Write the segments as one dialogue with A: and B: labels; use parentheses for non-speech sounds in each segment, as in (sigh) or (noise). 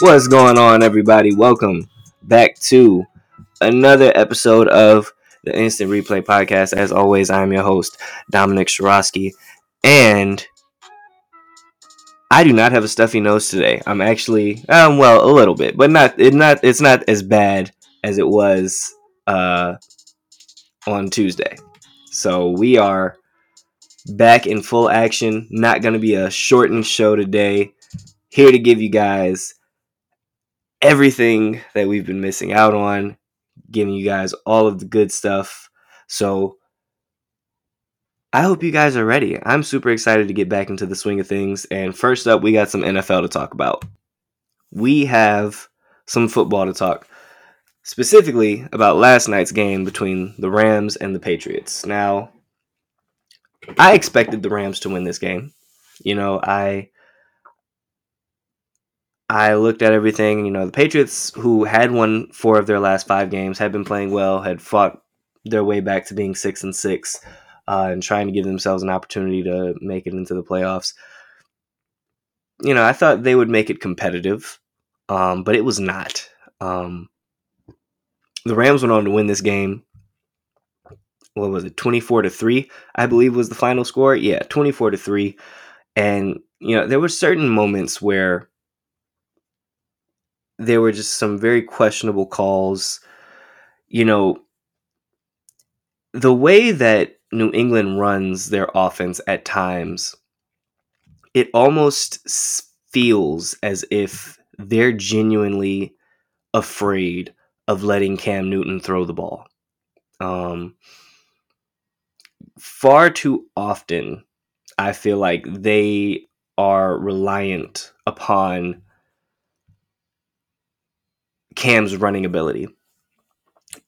A: What's going on, everybody? Welcome back to another episode of the Instant Replay Podcast. As always, I'm your host, Dominic Shirosky, and I do not have a stuffy nose today. I'm actually, um, well, a little bit, but not it not it's not as bad as it was uh, on Tuesday. So we are back in full action. Not going to be a shortened show today. Here to give you guys everything that we've been missing out on, giving you guys all of the good stuff. So I hope you guys are ready. I'm super excited to get back into the swing of things. And first up, we got some NFL to talk about. We have some football to talk specifically about last night's game between the Rams and the Patriots. Now, I expected the Rams to win this game. You know, I I looked at everything. You know, the Patriots, who had won four of their last five games, had been playing well, had fought their way back to being six and six, uh, and trying to give themselves an opportunity to make it into the playoffs. You know, I thought they would make it competitive, um, but it was not. Um, the Rams went on to win this game. What was it, twenty four to three? I believe was the final score. Yeah, twenty four to three. And you know, there were certain moments where there were just some very questionable calls. You know, the way that New England runs their offense at times, it almost feels as if they're genuinely afraid of letting Cam Newton throw the ball. Um, far too often, I feel like they are reliant upon Cam's running ability.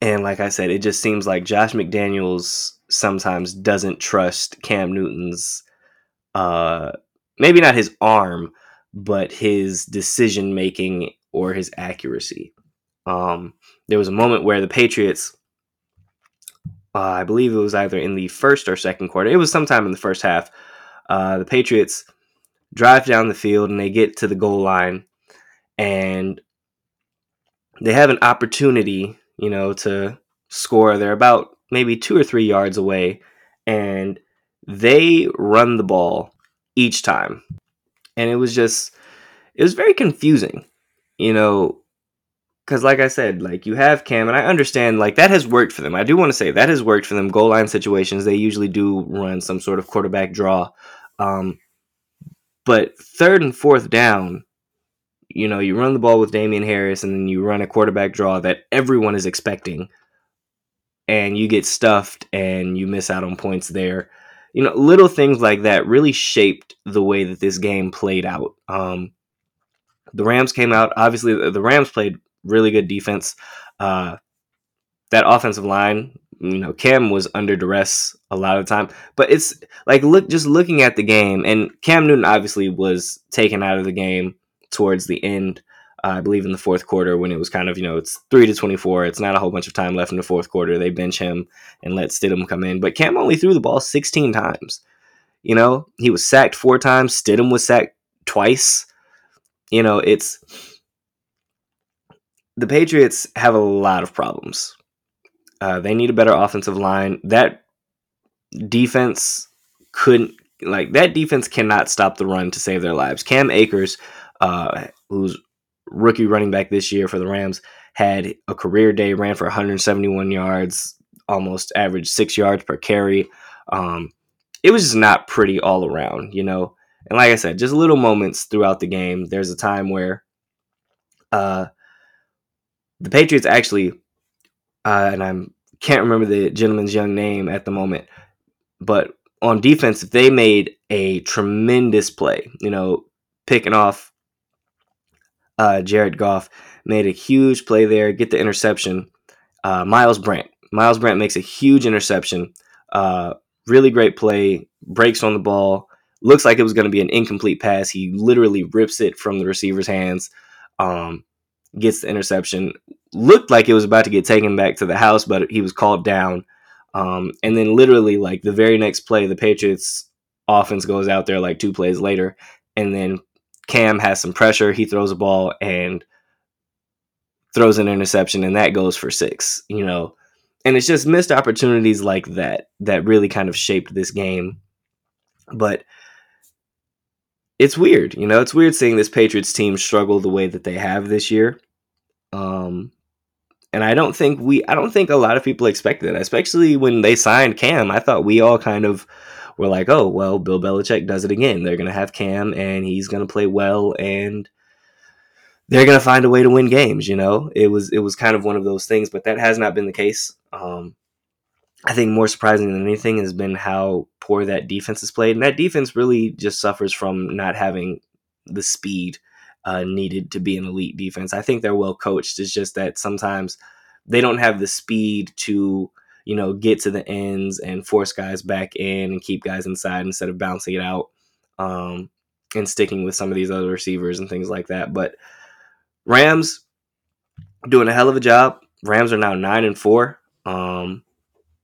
A: And like I said, it just seems like Josh McDaniels sometimes doesn't trust Cam Newton's uh maybe not his arm, but his decision making or his accuracy. Um there was a moment where the Patriots uh, I believe it was either in the first or second quarter. It was sometime in the first half. Uh, the Patriots drive down the field and they get to the goal line and they have an opportunity, you know, to score. They're about maybe two or three yards away, and they run the ball each time. And it was just, it was very confusing, you know, because like I said, like you have Cam, and I understand like that has worked for them. I do want to say that has worked for them. Goal line situations, they usually do run some sort of quarterback draw. Um, but third and fourth down, you know, you run the ball with Damien Harris and then you run a quarterback draw that everyone is expecting and you get stuffed and you miss out on points there. You know, little things like that really shaped the way that this game played out. Um, the Rams came out, obviously, the Rams played really good defense. Uh, that offensive line, you know, Cam was under duress a lot of the time. But it's like look just looking at the game, and Cam Newton obviously was taken out of the game towards the end. Uh, I believe in the fourth quarter when it was kind of you know it's three to twenty four. It's not a whole bunch of time left in the fourth quarter. They bench him and let Stidham come in, but Cam only threw the ball sixteen times. You know he was sacked four times. Stidham was sacked twice. You know it's the Patriots have a lot of problems. Uh, they need a better offensive line. That defense couldn't like that defense cannot stop the run to save their lives. Cam Akers uh, who's rookie running back this year for the Rams, had a career day, ran for 171 yards, almost averaged six yards per carry. Um, it was just not pretty all around, you know. And like I said, just little moments throughout the game. There's a time where uh, the Patriots actually, uh, and I can't remember the gentleman's young name at the moment, but on defense, they made a tremendous play. You know, picking off uh, Jared Goff made a huge play there, get the interception. Uh, Myles Bryant. Myles Bryant makes a huge interception. Uh, really great play, breaks on the ball. Looks like it was going to be an incomplete pass. He literally rips it from the receiver's hands, um, gets the interception. Looked like it was about to get taken back to the house, but he was called down. Um, and then, literally, like the very next play, the Patriots offense goes out there like two plays later and then Cam has some pressure. He throws a ball and throws an interception, and that goes for six. You know, and it's just missed opportunities like that that really kind of shaped this game. But it's weird, you know, it's weird seeing this Patriots team struggle the way that they have this year. Um, and I don't think we, I don't think a lot of people expected it, especially when they signed Cam. I thought we all kind of were like, oh, well, Bill Belichick does it again. They're going to have Cam and he's going to play well and they're going to find a way to win games, you know? It was it was kind of one of those things, but that has not been the case. Um, I think more surprising than anything has been how poor that defense has played. And that defense really just suffers from not having the speed uh, needed to be an elite defense. I think they're well coached. It's just that sometimes they don't have the speed to, you know, get to the ends and force guys back in and keep guys inside instead of bouncing it out um, and sticking with some of these other receivers and things like that. But Rams doing a hell of a job. Rams are now nine and four. Um,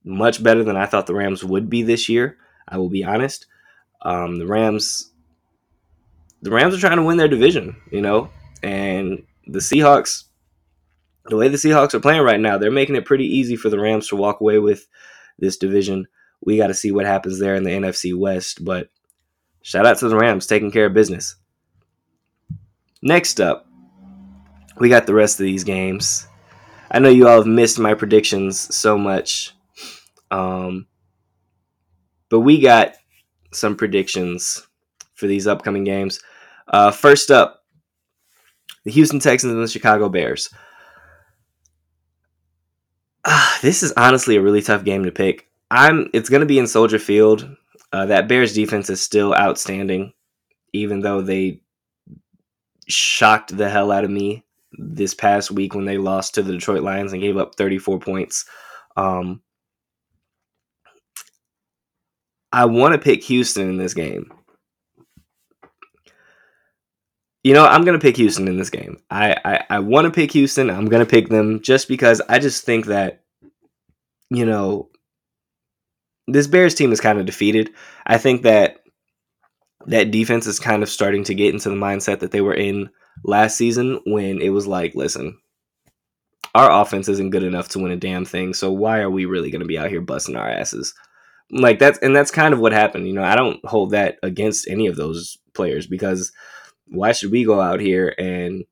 A: much better than I thought the Rams would be this year. I will be honest. Um, the Rams, the Rams are trying to win their division, you know, and the Seahawks, the way the Seahawks are playing right now, they're making it pretty easy for the Rams to walk away with this division. We got to see what happens there in the NFC West, but shout out to the Rams taking care of business. Next up, we got the rest of these games. I know you all have missed my predictions so much. Um, but we got some predictions for these upcoming games. Uh, first up, the Houston Texans and the Chicago Bears. This is honestly a really tough game to pick. I'm. It's going to be in Soldier Field. Uh, that Bears defense is still outstanding, even though they shocked the hell out of me this past week when they lost to the Detroit Lions and gave up 34 points. Um, I want to pick Houston in this game. You know, I'm gonna pick Houston in this game. I I, I want to pick Houston. I'm gonna pick them just because I just think that, you know, this Bears team is kind of defeated. I think that that defense is kind of starting to get into the mindset that they were in last season when it was like, listen, our offense isn't good enough to win a damn thing. So why are we really going to be out here busting our asses? like that's and that's kind of what happened. You know, I don't hold that against any of those players because why should we go out here and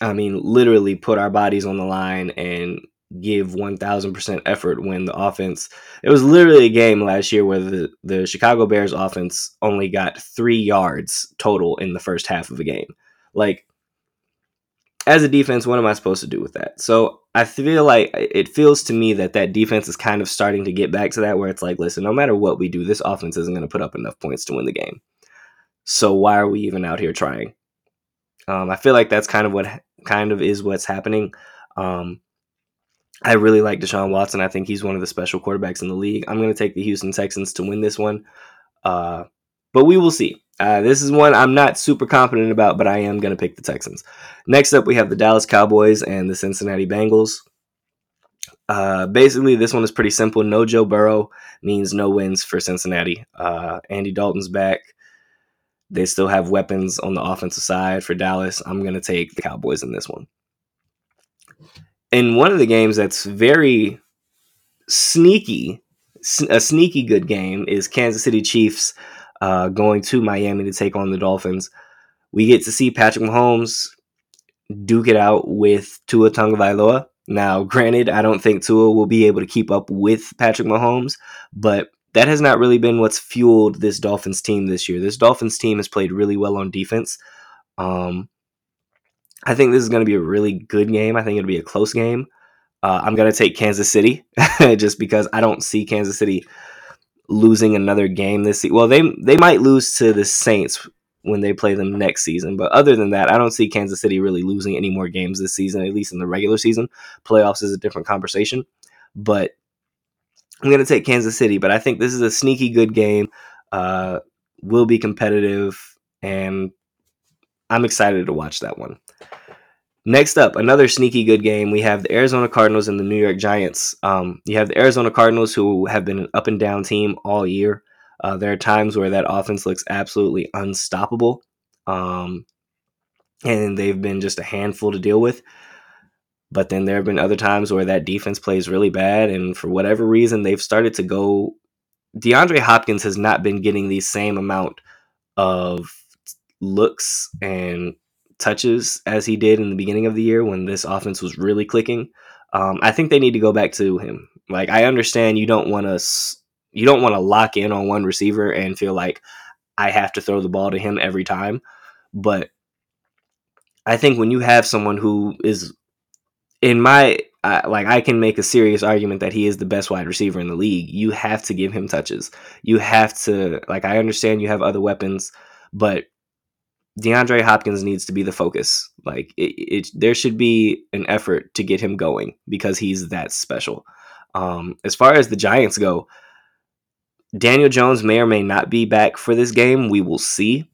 A: I mean literally put our bodies on the line and give 1000% effort when the offense it was literally a game last year where the, the Chicago Bears offense only got 3 yards total in the first half of a game. Like as a defense, what am I supposed to do with that? So I feel like it feels to me that that defense is kind of starting to get back to that where it's like, listen, no matter what we do, this offense isn't going to put up enough points to win the game. So why are we even out here trying? Um, I feel like that's kind of what kind of is what's happening. Um, I really like Deshaun Watson. I think he's one of the special quarterbacks in the league. I'm going to take the Houston Texans to win this one, uh, but we will see. Uh, this is one I'm not super confident about, but I am going to pick the Texans. Next up, we have the Dallas Cowboys and the Cincinnati Bengals. Uh, basically, this one is pretty simple. No Joe Burrow means no wins for Cincinnati. Uh, Andy Dalton's back. They still have weapons on the offensive side for Dallas. I'm going to take the Cowboys in this one. In one of the games that's very sneaky, a sneaky good game is Kansas City Chiefs uh, going to Miami to take on the Dolphins. We get to see Patrick Mahomes duke it out with Tua Tagovailoa. Now, granted, I don't think Tua will be able to keep up with Patrick Mahomes, but that has not really been what's fueled this Dolphins team this year. This Dolphins team has played really well on defense. Um, I think this is going to be a really good game. I think it'll be a close game. Uh, I'm going to take Kansas City (laughs) just because I don't see Kansas City losing another game this season. Well, they they might lose to the Saints when they play them next season, but other than that, I don't see Kansas City really losing any more games this season, at least in the regular season. Playoffs is a different conversation, but I'm going to take Kansas City, but I think this is a sneaky good game. Uh, will be competitive, and I'm excited to watch that one. Next up, another sneaky good game. We have the Arizona Cardinals and the New York Giants. Um, you have the Arizona Cardinals, who have been an up and down team all year. Uh, there are times where that offense looks absolutely unstoppable, um, and they've been just a handful to deal with. But then there have been other times where that defense plays really bad, and for whatever reason, they've started to go. DeAndre Hopkins has not been getting the same amount of looks and touches as he did in the beginning of the year when this offense was really clicking. Um, I think they need to go back to him. Like I understand you don't want to you don't want to lock in on one receiver and feel like I have to throw the ball to him every time, but I think when you have someone who is in my like I can make a serious argument that he is the best wide receiver in the league. You have to give him touches. You have to like I understand you have other weapons, but DeAndre Hopkins needs to be the focus. Like it, it, there should be an effort to get him going because he's that special. Um, as far as the Giants go, Daniel Jones may or may not be back for this game. We will see.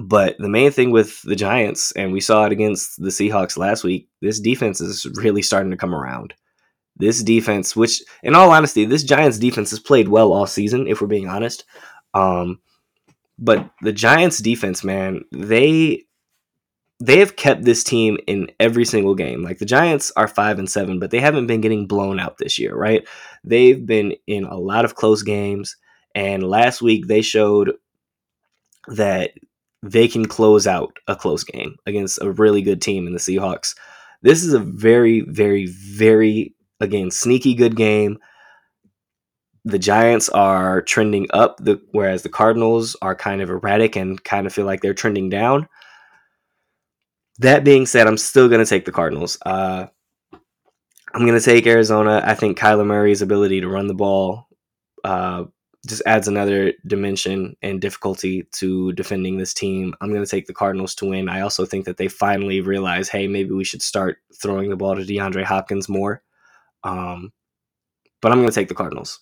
A: But the main thing with the Giants, and we saw it against the Seahawks last week, this defense is really starting to come around. This defense, which in all honesty, this Giants defense has played well all season, if we're being honest. Um, but the Giants defense, man, they they have kept this team in every single game. Like the Giants are five and seven, but they haven't been getting blown out this year, right? They've been in a lot of close games. And last week they showed that they can close out a close game against a really good team in the Seahawks. This is a very, very, very, again, sneaky good game the Giants are trending up, the, whereas the Cardinals are kind of erratic and kind of feel like they're trending down. That being said, I'm still going to take the Cardinals. Uh, I'm going to take Arizona. I think Kyler Murray's ability to run the ball uh, just adds another dimension and difficulty to defending this team. I'm going to take the Cardinals to win. I also think that they finally realize, hey, maybe we should start throwing the ball to DeAndre Hopkins more. Um, but I'm going to take the Cardinals.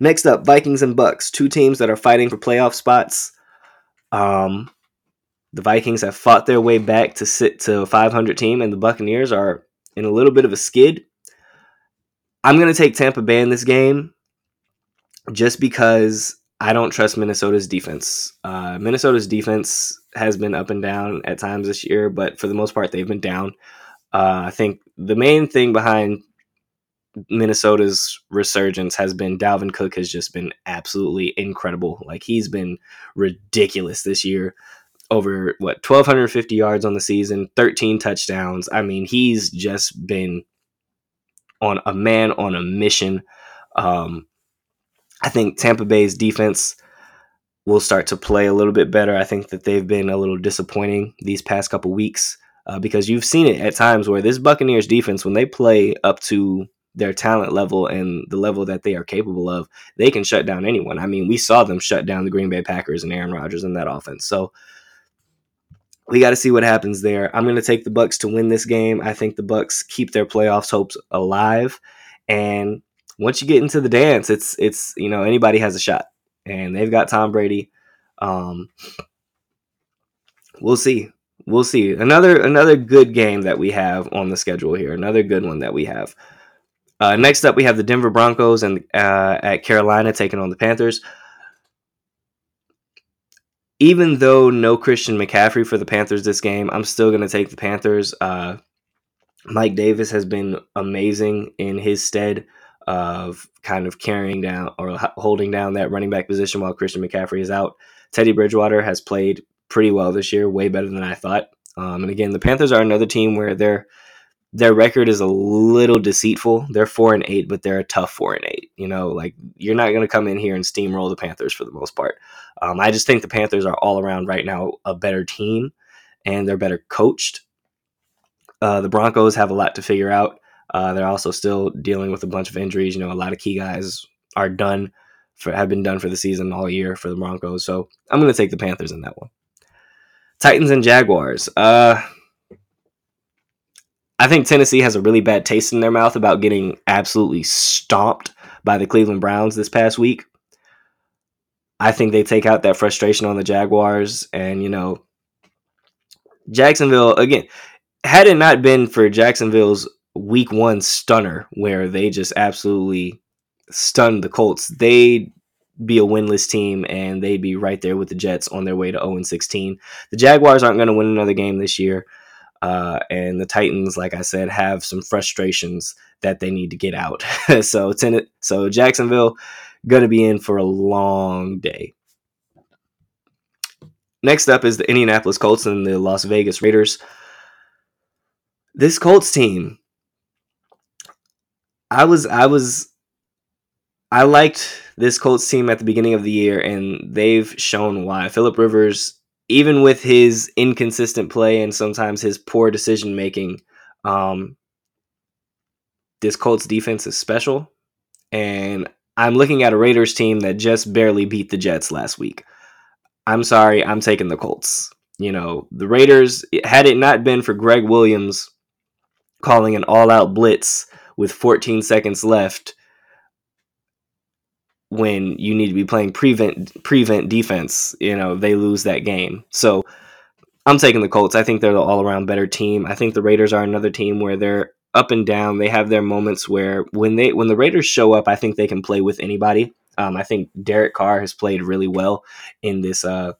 A: Next up, Vikings and Bucks, two teams that are fighting for playoff spots. Um, the Vikings have fought their way back to sit to a 500 team, and the Buccaneers are in a little bit of a skid. I'm going to take Tampa Bay in this game just because I don't trust Minnesota's defense. Uh, Minnesota's defense has been up and down at times this year, but for the most part, they've been down. Uh, I think the main thing behind Minnesota's resurgence has been Dalvin Cook has just been absolutely incredible. Like he's been ridiculous this year. Over what 1250 yards on the season, 13 touchdowns. I mean, he's just been on a man on a mission. Um, I think Tampa Bay's defense will start to play a little bit better. I think that they've been a little disappointing these past couple weeks uh, because you've seen it at times where this Buccaneers defense, when they play up to their talent level and the level that they are capable of, they can shut down anyone. I mean, we saw them shut down the Green Bay Packers and Aaron Rodgers in that offense. So we got to see what happens there. I'm going to take the Bucks to win this game. I think the Bucks keep their playoffs hopes alive and once you get into the dance, it's it's you know anybody has a shot, and they've got Tom Brady. Um, we'll see. We'll see. Another another good game that we have on the schedule here. Another good one that we have. Uh, next up, we have the Denver Broncos and uh, at Carolina taking on the Panthers. Even though no Christian McCaffrey for the Panthers this game, I'm still going to take the Panthers. Uh, Mike Davis has been amazing in his stead of kind of carrying down or holding down that running back position while Christian McCaffrey is out. Teddy Bridgewater has played pretty well this year, way better than I thought. Um, and again, the Panthers are another team where they're their record is a little deceitful. They're four and eight, but they're a tough four and eight. You know, like you're not going to come in here and steamroll the Panthers for the most part. Um, I just think the Panthers are all around right now a better team, and they're better coached. Uh, the Broncos have a lot to figure out. Uh, they're also still dealing with a bunch of injuries. You know, a lot of key guys are done for have been done for the season all year for the Broncos. So I'm going to take the Panthers in that one. Titans and Jaguars. Uh, I think Tennessee has a really bad taste in their mouth about getting absolutely stomped by the Cleveland Browns this past week. I think they take out that frustration on the Jaguars and, you know, Jacksonville again, had it not been for Jacksonville's week 1 stunner where they just absolutely stunned the Colts, they'd be a winless team and they'd be right there with the Jets on their way to 0 16. The Jaguars aren't going to win another game this year. Uh, and the Titans, like I said, have some frustrations that they need to get out. (laughs) so, ten- so Jacksonville going to be in for a long day. Next up is the Indianapolis Colts and the Las Vegas Raiders. This Colts team, I was, I was, I liked this Colts team at the beginning of the year, and they've shown why. Philip Rivers, even with his inconsistent play and sometimes his poor decision making, um, this Colts defense is special. And I'm looking at a Raiders team that just barely beat the Jets last week. I'm sorry, I'm taking the Colts. You know, the Raiders, had it not been for Gregg Williams calling an all out blitz with 14 seconds left when you need to be playing prevent prevent defense, you know, they lose that game. So I'm taking the Colts. I think they're the all around better team. I think the Raiders are another team where they're up and down. They have their moments where when they when the Raiders show up, I think they can play with anybody. Um, I think Derek Carr has played really well in this uh,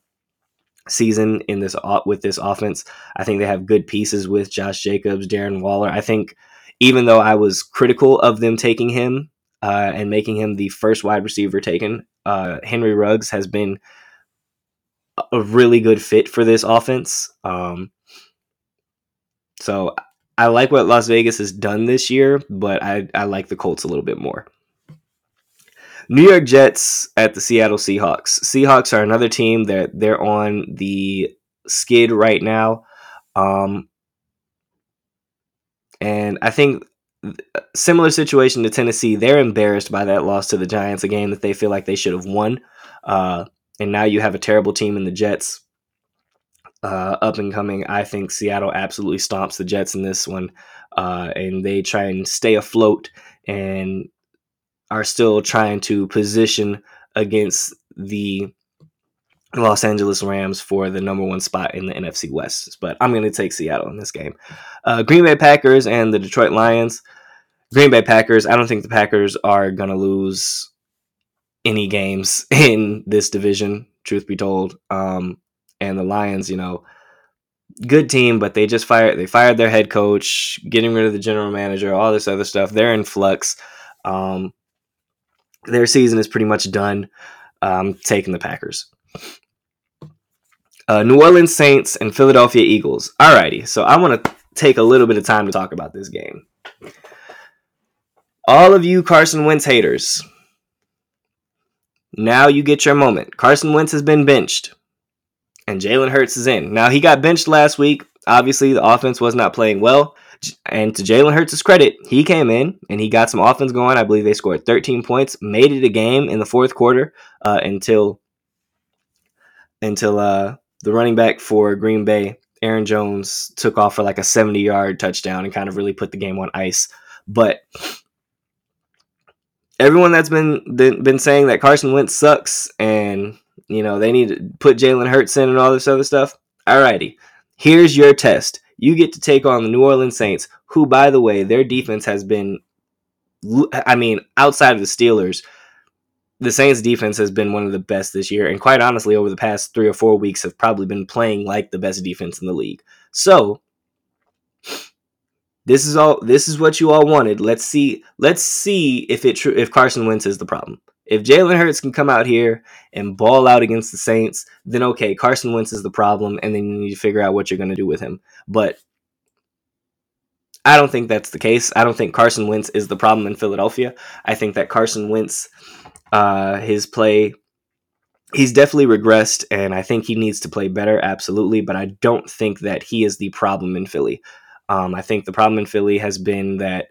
A: season in this with this offense. I think they have good pieces with Josh Jacobs, Darren Waller. I think even though I was critical of them taking him uh, and making him the first wide receiver taken, uh, Henry Ruggs has been a really good fit for this offense. Um, so I like what Las Vegas has done this year, but I, I like the Colts a little bit more. New York Jets at the Seattle Seahawks. Seahawks are another team that they're on the skid right now. Um, and I think similar situation to Tennessee. They're embarrassed by that loss to the Giants, a game that they feel like they should have won. Uh, and now you have a terrible team in the Jets. Uh, up and coming. I think Seattle absolutely stomps the Jets in this one, uh, and they try and stay afloat and are still trying to position against the Los Angeles Rams for the number one spot in the NFC West. But I'm going to take Seattle in this game. Uh, Green Bay Packers and the Detroit Lions. Green Bay Packers, I don't think the Packers are going to lose any games (laughs) in this division, truth be told. Um, and the Lions, you know, good team, but they just fired they fired their head coach, getting rid of the general manager, all this other stuff. They're in flux. Um, their season is pretty much done. Um, taking the Packers. Uh, New Orleans Saints and Philadelphia Eagles. Alrighty, so I want to take a little bit of time to talk about this game. All of you Carson Wentz haters, now you get your moment. Carson Wentz has been benched, and Jalen Hurts is in. Now he got benched last week. Obviously, the offense was not playing well. And to Jalen Hurts' credit, he came in and he got some offense going. I believe they scored 13 points, made it a game in the fourth quarter uh, until until uh, the running back for Green Bay, Aaron Jones, took off for like a 70 yard touchdown and kind of really put the game on ice. But everyone that's been been saying that Carson Wentz sucks and you know they need to put Jalen Hurts in and all this other stuff. Alrighty, here's your test you get to take on the New Orleans Saints, who, by the way, their defense has been, I mean, outside of the Steelers, the Saints defense has been one of the best this year. And quite honestly, over the past three or four weeks, have probably been playing like the best defense in the league. So, this is all. This is what you all wanted. Let's see. Let's see if it true if Carson Wentz is the problem. If Jalen Hurts can come out here and ball out against the Saints, then okay, Carson Wentz is the problem, and then you need to figure out what you're going to do with him. But I don't think that's the case. I don't think Carson Wentz is the problem in Philadelphia. I think that Carson Wentz, uh, his play, he's definitely regressed, and I think he needs to play better, absolutely. But I don't think that he is the problem in Philly. Um, I think the problem in Philly has been that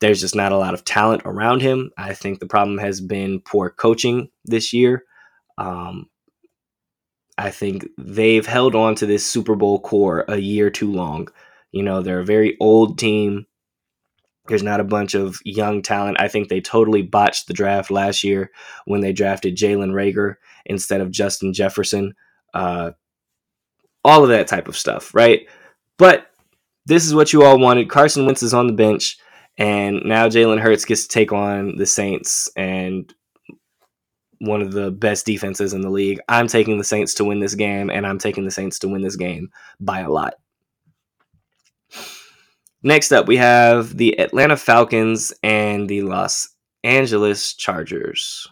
A: there's just not a lot of talent around him. I think the problem has been poor coaching this year. Um, I think they've held on to this Super Bowl core a year too long. You know, they're a very old team. There's not a bunch of young talent. I think they totally botched the draft last year when they drafted Jalen Reagor instead of Justin Jefferson. Uh, all of that type of stuff, right? But this is what you all wanted. Carson Wentz is on the bench. And now Jalen Hurts gets to take on the Saints and one of the best defenses in the league. I'm taking the Saints to win this game, and I'm taking the Saints to win this game by a lot. Next up, we have the Atlanta Falcons and the Los Angeles Chargers.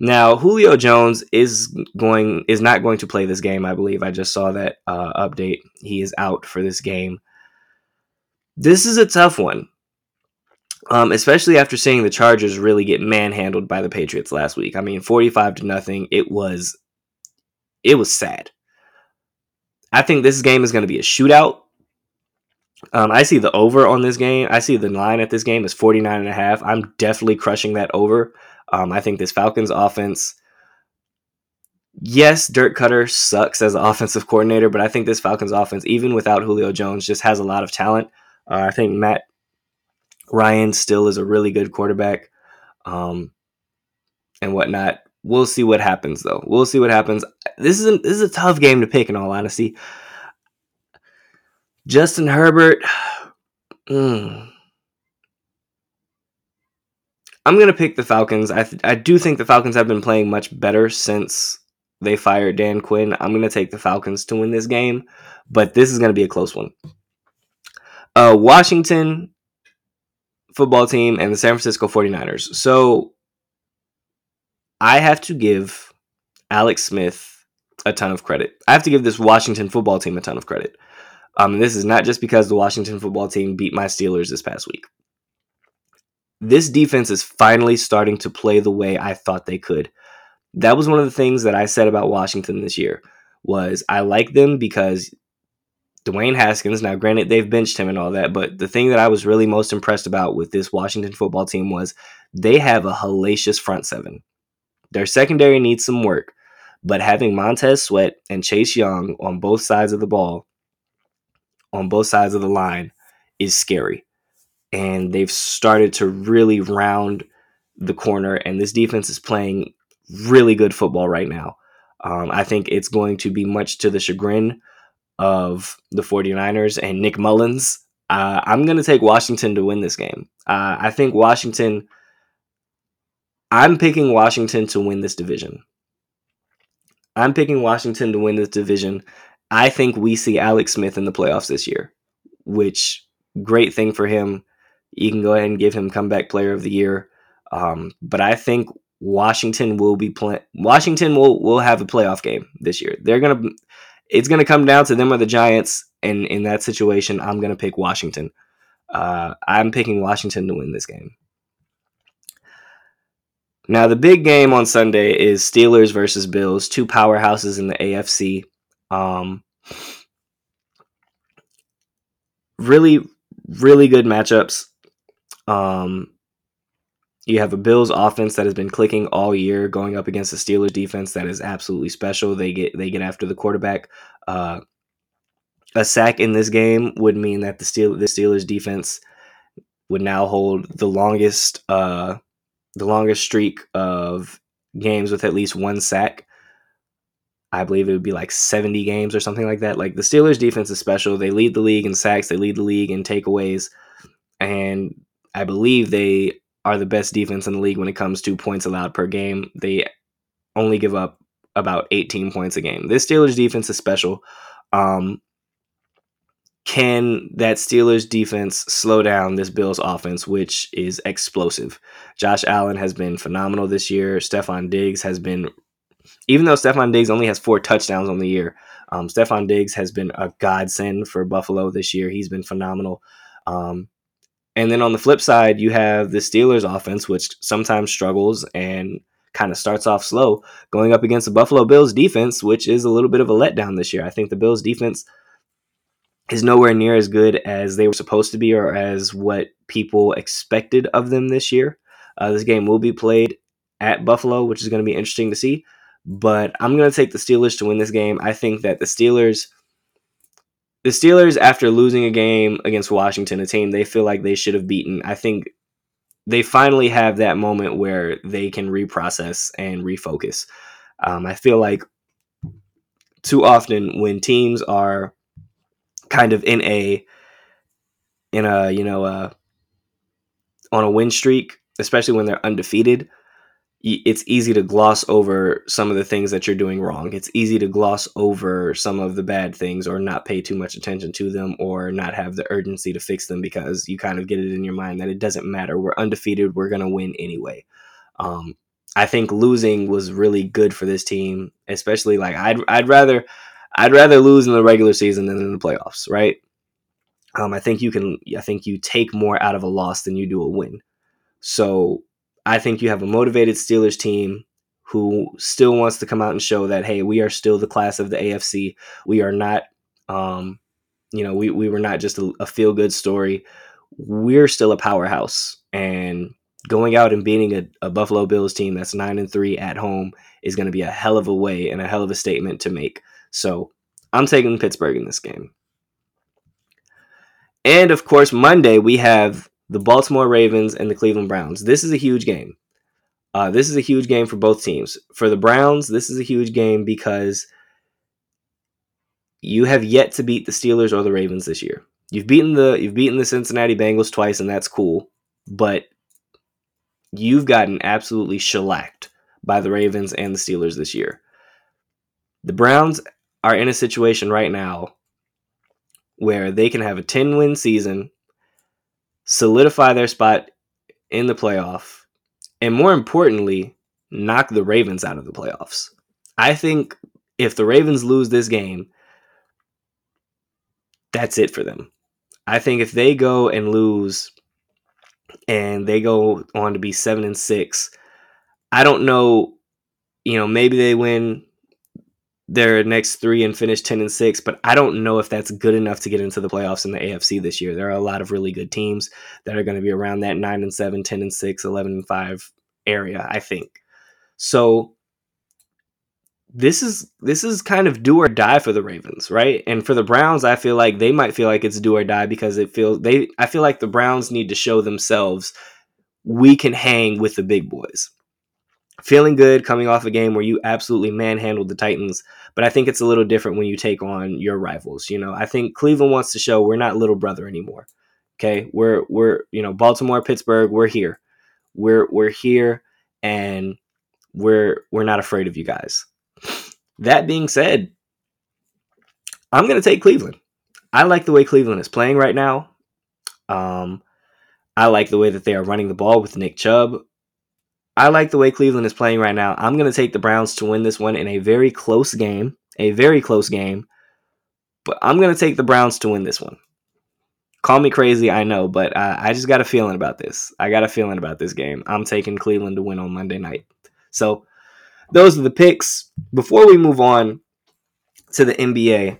A: Now, Julio Jones is going is not going to play this game. I believe I just saw that uh, update. He is out for this game. This is a tough one, um, especially after seeing the Chargers really get manhandled by the Patriots last week. I mean, forty-five to nothing. It was, it was sad. I think this game is going to be a shootout. Um, I see the over on this game. I see the line at this game is 49 and a half. I'm definitely crushing that over. Um, I think this Falcons offense, yes, Dirk Koetter sucks as an (laughs) offensive coordinator, but I think this Falcons offense, even without Julio Jones, just has a lot of talent. Uh, I think Matt Ryan still is a really good quarterback um, and whatnot. We'll see what happens, though. We'll see what happens. This is a, this is a tough game to pick, in all honesty. Justin Herbert. (sighs) Mm, I'm gonna pick the Falcons. I th- I do think the Falcons have been playing much better since they fired Dan Quinn. I'm gonna take the Falcons to win this game, but this is gonna be a close one. Uh, Washington football team and the San Francisco 49ers. So I have to give Alex Smith a ton of credit. I have to give this Washington football team a ton of credit. Um, this is not just because the Washington football team beat my Steelers this past week this defense is finally starting to play the way I thought they could. That was one of the things that I said about Washington this year was I like them because Dwayne Haskins, now granted they've benched him and all that, but the thing that I was really most impressed about with this Washington football team was they have a hellacious front seven. Their secondary needs some work, but having Montez Sweat and Chase Young on both sides of the ball, on both sides of the line, is scary and they've started to really round the corner. And this defense is playing really good football right now. Um, I think it's going to be much to the chagrin of the 49ers and Nick Mullens. Uh, I'm going to take Washington to win this game. Uh, I think Washington, I'm picking Washington to win this division. I'm picking Washington to win this division. I think we see Alex Smith in the playoffs this year, which great thing for him you can go ahead and give him comeback player of the year. Um, but I think Washington will be playing. Washington will will have a playoff game this year. They're gonna. It's gonna come down to them or the Giants, and in that situation, I'm gonna pick Washington. Uh, I'm picking Washington to win this game. Now, the big game on Sunday is Steelers versus Bills, two powerhouses in the AFC. Um, really, really good matchups. Um, you have a Bills offense that has been clicking all year, going up against the Steelers defense that is absolutely special. They get they get after the quarterback. Uh, a sack in this game would mean that the Steel the Steelers defense would now hold the longest uh, the longest streak of games with at least one sack. I believe it would be like 70 games or something like that. Like the Steelers defense is special. They lead the league in sacks, they lead the league in takeaways, and I believe they are the best defense in the league when it comes to points allowed per game. They only give up about 18 points a game. This Steelers defense is special. Um, can that Steelers defense slow down this Bills offense, which is explosive? Josh Allen has been phenomenal this year. Stefon Diggs has been, even though Stefon Diggs only has four touchdowns on the year, um, Stefon Diggs has been a godsend for Buffalo this year. He's been phenomenal. Um, and then on the flip side, you have the Steelers offense, which sometimes struggles and kind of starts off slow, going up against the Buffalo Bills defense, which is a little bit of a letdown this year. I think the Bills defense is nowhere near as good as they were supposed to be or as what people expected of them this year. Uh, this game will be played at Buffalo, which is going to be interesting to see. But I'm going to take the Steelers to win this game. I think that the Steelers the Steelers, after losing a game against Washington, a team they feel like they should have beaten, I think they finally have that moment where they can reprocess and refocus. Um, I feel like too often when teams are kind of in a in a you know uh, on a win streak, especially when they're undefeated, it's easy to gloss over some of the things that you're doing wrong. It's easy to gloss over some of the bad things or not pay too much attention to them or not have the urgency to fix them because you kind of get it in your mind that it doesn't matter. We're undefeated. We're going to win anyway. Um, I think losing was really good for this team, especially like I'd I'd rather I'd rather lose in the regular season than in the playoffs, right? Um, I think you can I think you take more out of a loss than you do a win. So I think you have a motivated Steelers team who still wants to come out and show that hey, we are still the class of the AFC. We are not, um, you know, we we were not just a, a feel good story. We're still a powerhouse, and going out and beating a, a Buffalo Bills team that's nine and three at home is going to be a hell of a way and a hell of a statement to make. So I'm taking Pittsburgh in this game. And of course, Monday we have the Baltimore Ravens and the Cleveland Browns. This is a huge game. Uh, this is a huge game for both teams. For the Browns, this is a huge game because you have yet to beat the Steelers or the Ravens this year. You've beaten the you've beaten the Cincinnati Bengals twice, and that's cool. But you've gotten absolutely shellacked by the Ravens and the Steelers this year. The Browns are in a situation right now where they can have a 10 win season solidify their spot in the playoff, and more importantly, knock the Ravens out of the playoffs. I think if the Ravens lose this game, that's it for them. I think if they go and lose and they go on to be 7 and 6, I don't know, you know, maybe they win their next three and finish 10 and 6 but i don't know if that's good enough to get into the playoffs in the afc this year. There are a lot of really good teams that are going to be around that 9 and 7 10 and 6 11 and 5 area i think. So this is this is kind of do or die for the ravens right? And for the browns i feel like they might feel like it's do or die because it feels they i feel like the browns need to show themselves we can hang with the big boys feeling good coming off a game where you absolutely manhandled the Titans. But I think it's a little different when you take on your rivals. You know, I think Cleveland wants to show we're not little brother anymore. Okay, we're we're you know Baltimore, Pittsburgh, we're here, we're we're here, and we're we're not afraid of you guys. That being said, I'm gonna take Cleveland. I like the way Cleveland is playing right now. Um, I like the way that they are running the ball with Nick Chubb. I like the way Cleveland is playing right now. I'm going to take the Browns to win this one in a very close game, a very close game. But I'm going to take the Browns to win this one. Call me crazy, I know, but uh, I just got a feeling about this. I got a feeling about this game. I'm taking Cleveland to win on Monday night. So those are the picks. Before we move on to the NBA,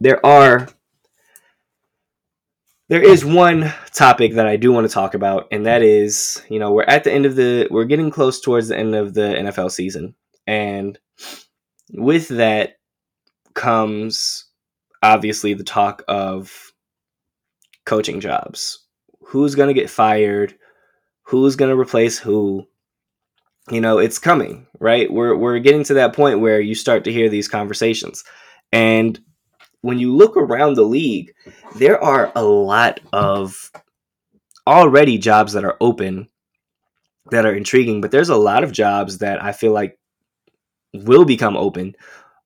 A: there are there is one topic that I do want to talk about, and that is, you know, we're at the end of the, we're getting close towards the end of the NFL season. And with that comes obviously the talk of coaching jobs. Who's going to get fired? Who's going to replace who? You know, it's coming, right? We're, we're getting to that point where you start to hear these conversations. And when you look around the league, there are a lot of already jobs that are open that are intriguing, but there's a lot of jobs that I feel like will become open.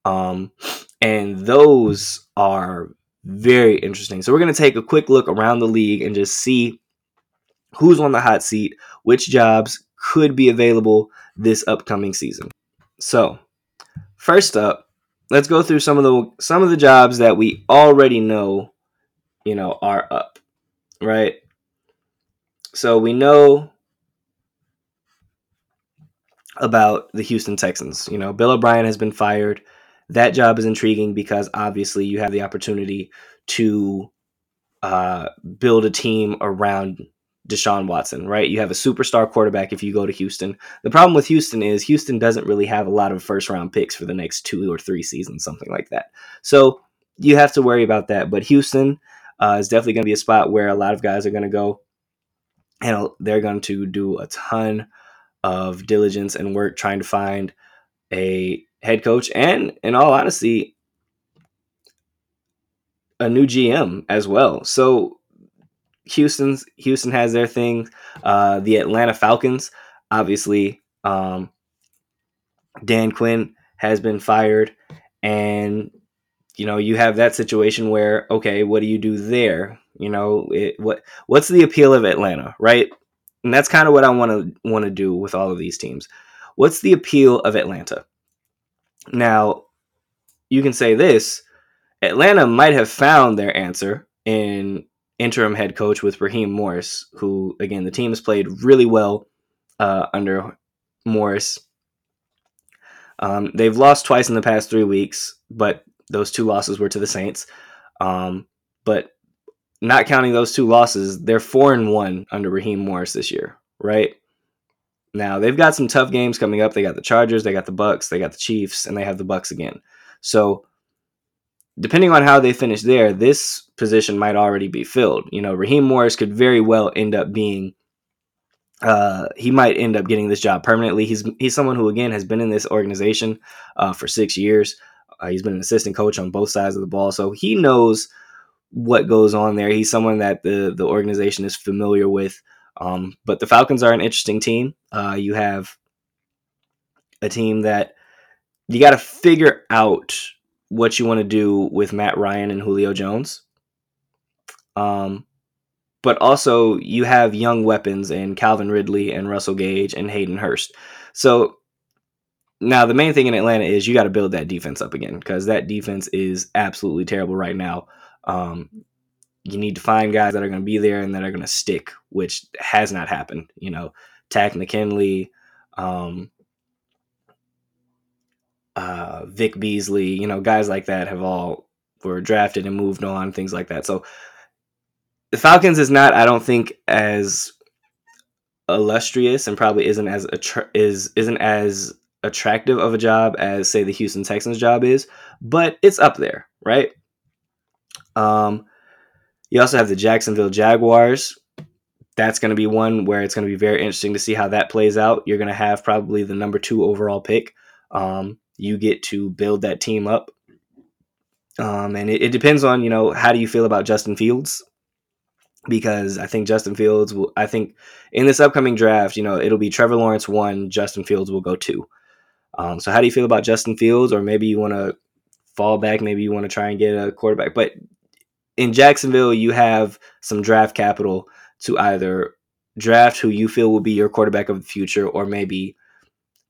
A: Um, and those are very interesting. So we're going to take a quick look around the league and just see who's on the hot seat, which jobs could be available this upcoming season. So, first up, let's go through some of the some of the jobs that we already know, you know, are up, right? So we know about the Houston Texans. You know, Bill O'Brien has been fired. That job is intriguing because obviously you have the opportunity to uh, build a team around Deshaun Watson, right? You have a superstar quarterback if you go to Houston. The problem with Houston is Houston doesn't really have a lot of first round picks for the next two or three seasons, something like that. So you have to worry about that. But Houston uh, is definitely going to be a spot where a lot of guys are going to go and they're going to do a ton of diligence and work trying to find a head coach and, in all honesty, a new GM as well. So Houston's Houston has their thing. Uh, the Atlanta Falcons, obviously, um, Dan Quinn has been fired, and you know you have that situation where okay, what do you do there? You know, it, what what's the appeal of Atlanta, right? And that's kind of what I want to want to do with all of these teams. What's the appeal of Atlanta? Now, you can say this: Atlanta might have found their answer in interim head coach with Raheem Morris, who again the team has played really well uh, under Morris. Um, they've lost twice in the past three weeks, but those two losses were to the Saints. Um, but not counting those two losses, they're four and one under Raheem Morris this year, right? Now they've got some tough games coming up. They got the Chargers, they got the Bucs, they got the Chiefs, and they have the Bucs again. So depending on how they finish there, this position might already be filled. You know, Raheem Morris could very well end up being uh, he might end up getting this job permanently. He's he's someone who again has been in this organization uh, for six years. Uh, he's been an assistant coach on both sides of the ball, so he knows what goes on there. He's someone that the the organization is familiar with. Um, but the Falcons are an interesting team. Uh, you have a team that you got to figure out what you want to do with Matt Ryan and Julio Jones. Um, but also you have young weapons in Calvin Ridley and Russell Gage and Hayden Hurst. So now the main thing in Atlanta is you got to build that defense up again because that defense is absolutely terrible right now. Um, you need to find guys that are going to be there and that are going to stick, which has not happened. You know, Takk McKinley, um, uh, Vic Beasley, you know, guys like that have all were drafted and moved on, things like that. So the Falcons is not, I don't think, as illustrious and probably isn't as attra- is isn't as attractive of a job as say the Houston Texans job is, but it's up there, right? Um, you also have the Jacksonville Jaguars. That's going to be one where it's going to be very interesting to see how that plays out. You're going to have probably the number two overall pick. Um, you get to build that team up. Um, and it, it, depends on, you know, how do you feel about Justin Fields? Because I think Justin Fields will, I think in this upcoming draft, you know, it'll be Trevor Lawrence one, Justin Fields will go two. Um, so how do you feel about Justin Fields? Or maybe you want to fall back, maybe you want to try and get a quarterback. But in Jacksonville, you have some draft capital to either draft who you feel will be your quarterback of the future or maybe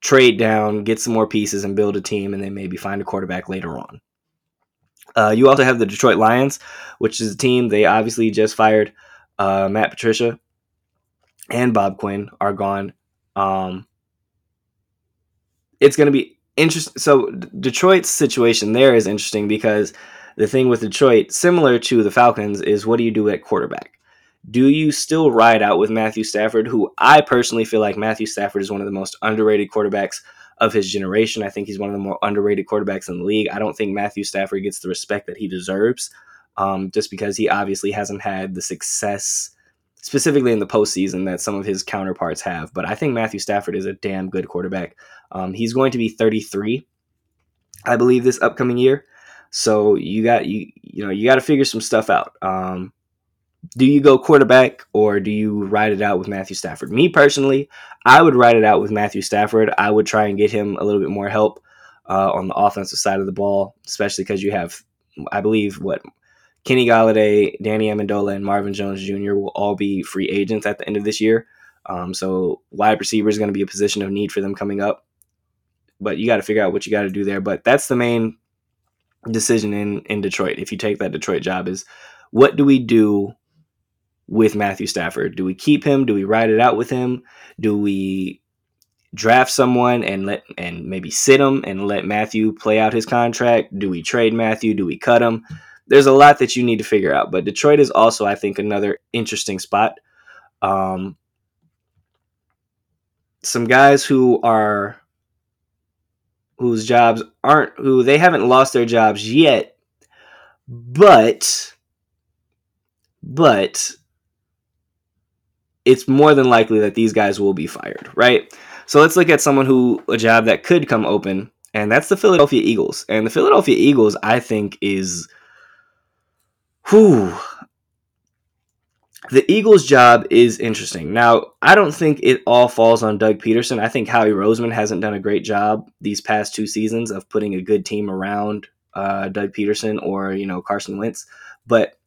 A: trade down, get some more pieces, and build a team, and then maybe find a quarterback later on. Uh, you also have the Detroit Lions, which is a team they obviously just fired uh, Matt Patricia and Bob Quinn are gone. Um, it's going to be interesting. So Detroit's situation there is interesting because the thing with Detroit, similar to the Falcons, is what do you do at quarterback? Do you still ride out with Matthew Stafford, who I personally feel like Matthew Stafford is one of the most underrated quarterbacks of his generation? I think he's one of the more underrated quarterbacks in the league. I don't think Matthew Stafford gets the respect that he deserves um, just because he obviously hasn't had the success specifically in the postseason that some of his counterparts have. But I think Matthew Stafford is a damn good quarterback. Um, he's going to be 33, I believe, this upcoming year. So you got you you know you got to figure some stuff out. Um, do you go quarterback or do you ride it out with Matthew Stafford? Me personally, I would ride it out with Matthew Stafford. I would try and get him a little bit more help uh, on the offensive side of the ball, especially because you have, I believe, what Kenny Golladay, Danny Amendola, and Marvin Jones Jr. will all be free agents at the end of this year. Um, so wide receiver is going to be a position of need for them coming up. But you got to figure out what you got to do there. But that's the main decision in in Detroit. If you take that Detroit job, is what do we do with Matthew Stafford? Do we keep him? Do we ride it out with him? Do we draft someone and let and maybe sit him and let Matthew play out his contract? Do we trade Matthew? Do we cut him? There's a lot that you need to figure out. But Detroit is also, I think, another interesting spot. Um, some guys who are whose jobs aren't who they haven't lost their jobs yet, but but it's more than likely that these guys will be fired, right? So let's look at someone who a job that could come open, and that's the Philadelphia Eagles. And the Philadelphia Eagles, I think, is who the Eagles' job is interesting. Now, I don't think it all falls on Doug Pederson. I think Howie Roseman hasn't done a great job these past two seasons of putting a good team around uh, Doug Pederson or you know Carson Wentz. But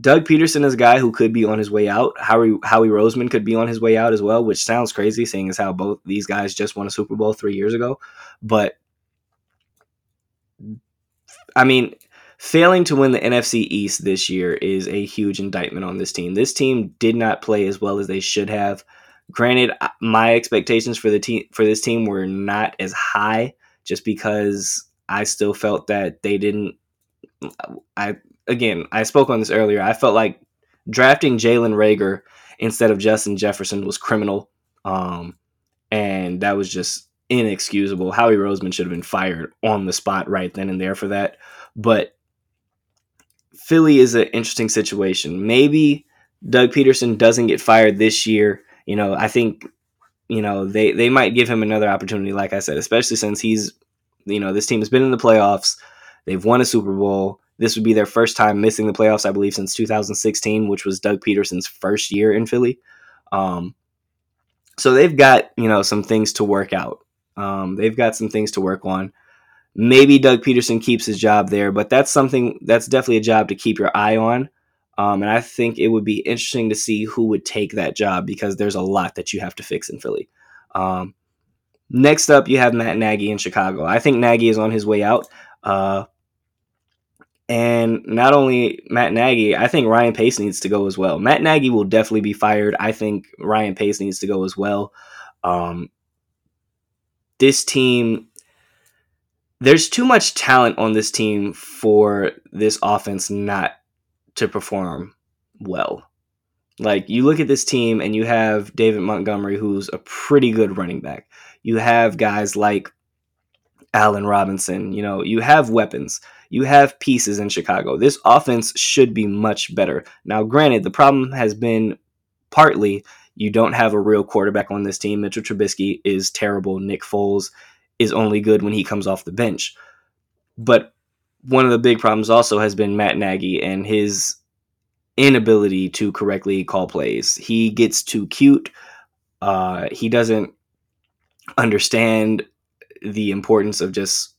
A: Doug Pederson is a guy who could be on his way out. Howie Howie Roseman could be on his way out as well, which sounds crazy, seeing as how both these guys just won a Super Bowl three years ago. But I mean, failing to win the NFC East this year is a huge indictment on this team. This team did not play as well as they should have. Granted, my expectations for the team for this team were not as high just because I still felt that they didn't I again, I spoke on this earlier. I felt like drafting Jalen Reagor instead of Justin Jefferson was criminal. Um, and that was just inexcusable. Howie Roseman should have been fired on the spot right then and there for that. But Philly is an interesting situation. Maybe Doug Pederson doesn't get fired this year. You know, I think you know they they might give him another opportunity. Like I said, especially since he's you know this team has been in the playoffs. They've won a Super Bowl. This would be their first time missing the playoffs, I believe, since 2016, which was Doug Pederson's first year in Philly. Um, so they've got you know some things to work out. Um, they've got some things to work on. Maybe Doug Pederson keeps his job there, but that's something that's definitely a job to keep your eye on. Um, and I think it would be interesting to see who would take that job because there's a lot that you have to fix in Philly. Um, next up, you have Matt Nagy in Chicago. I think Nagy is on his way out. Uh, and not only Matt Nagy, I think Ryan Pace needs to go as well. Matt Nagy will definitely be fired. I think Ryan Pace needs to go as well. Um, this team there's too much talent on this team for this offense not to perform well. Like you look at this team and you have David Montgomery, who's a pretty good running back. You have guys like Allen Robinson. You know, you have weapons. You have pieces in Chicago. This offense should be much better. Now, granted, the problem has been partly you don't have a real quarterback on this team. Mitchell Trubisky is terrible. Nick Foles is only good when he comes off the bench. But one of the big problems also has been Matt Nagy and his inability to correctly call plays. He gets too cute. Uh, he doesn't understand the importance of just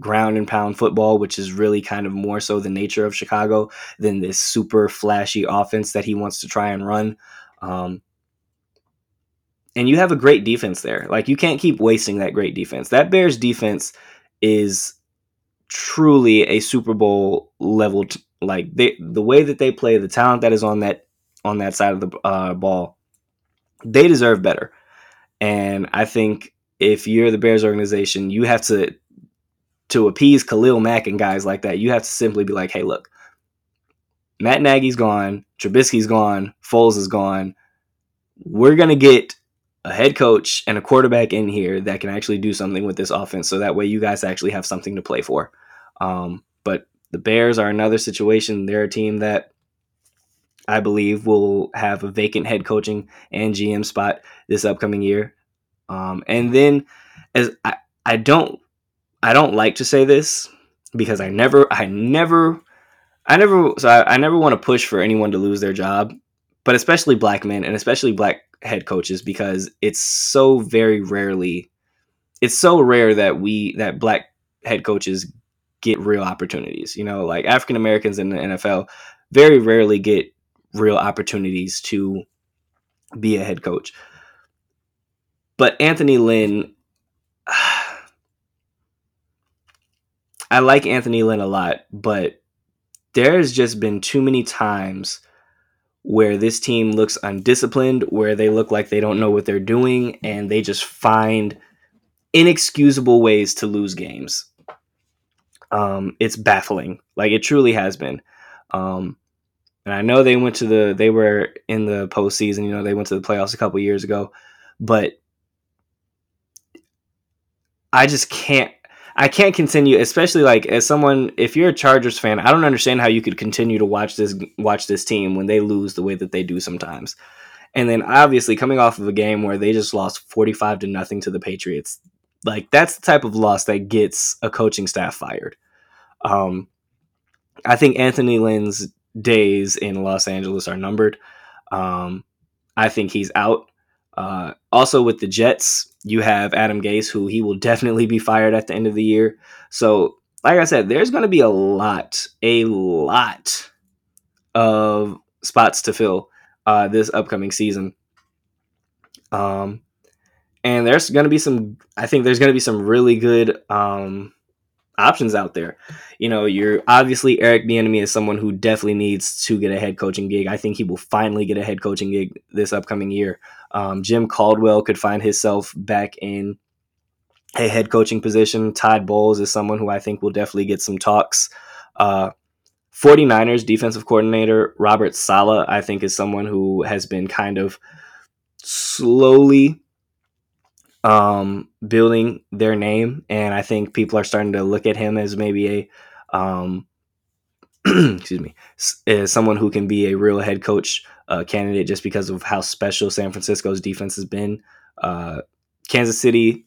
A: ground and pound football, which is really kind of more so the nature of Chicago than this super flashy offense that he wants to try and run. Um, and you have a great defense there. Like you can't keep wasting that great defense. That Bears defense is truly a Super Bowl level. T- like they, the way that they play, the talent that is on that on that side of the uh, ball, they deserve better. And I think if you're the Bears organization, you have to to appease Khalil Mack and guys like that. You have to simply be like, hey, look, Matt Nagy's gone, Trubisky's gone, Foles is gone. We're gonna get a head coach and a quarterback in here that can actually do something with this offense. So that way you guys actually have something to play for. Um, but the Bears are another situation. They're a team that I believe will have a vacant head coaching and GM spot this upcoming year. Um, and then as I, I don't I don't like to say this because I never I never I never so I, I never want to push for anyone to lose their job, but especially black men and especially black head coaches because it's so very rarely it's so rare that we that black head coaches get real opportunities. You know, like African Americans in the NFL very rarely get real opportunities to be a head coach. But Anthony Lynn (sighs) I like Anthony Lynn a lot, but there's just been too many times where this team looks undisciplined, where they look like they don't know what they're doing, and they just find inexcusable ways to lose games. Um, it's baffling. Like it truly has been. Um, and I know they went to the they were in the postseason. You know, they went to the playoffs a couple years ago, but I just can't I can't continue, especially like as someone. If you're a Chargers fan, I don't understand how you could continue to watch this watch this team when they lose the way that they do sometimes. And then obviously coming off of a game where they just lost forty five to nothing to the Patriots, like that's the type of loss that gets a coaching staff fired. Um, I think Anthony Lynn's days in Los Angeles are numbered. Um, I think he's out. Uh, also, with the Jets, you have Adam Gase, who he will definitely be fired at the end of the year. So, like I said, there's going to be a lot, a lot of spots to fill uh, this upcoming season. Um, and there's going to be some. I think there's going to be some really good um, options out there. You know, you're obviously Eric Bieniemy is someone who definitely needs to get a head coaching gig. I think he will finally get a head coaching gig this upcoming year. Um, Jim Caldwell could find himself back in a head coaching position. Todd Bowles is someone who I think will definitely get some talks. Uh, 49ers defensive coordinator Robert Saleh, I think, is someone who has been kind of slowly um, building their name, and I think people are starting to look at him as maybe a, um, (clears throat) excuse me, as someone who can be a real head coach uh, candidate just because of how special San Francisco's defense has been. Uh, Kansas City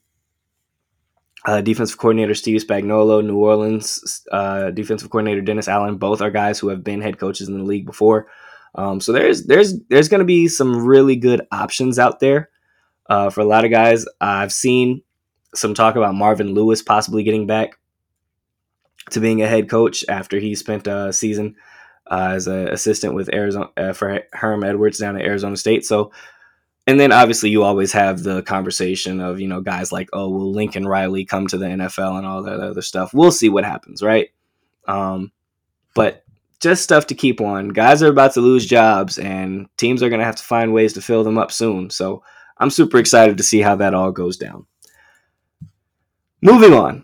A: uh, defensive coordinator Steve Spagnuolo, New Orleans uh, defensive coordinator Dennis Allen, both are guys who have been head coaches in the league before. Um, so there's there's there's going to be some really good options out there uh, for a lot of guys. I've seen some talk about Marvin Lewis possibly getting back to being a head coach after he spent a season uh, as an assistant with Arizona uh, for Herm Edwards down at Arizona State. So and then obviously you always have the conversation of you know guys like oh will Lincoln Riley come to the NFL and all that other stuff. We'll see what happens, right? Um, but just stuff to keep on. Guys are about to lose jobs, and teams are going to have to find ways to fill them up soon. So I'm super excited to see how that all goes down. Moving on.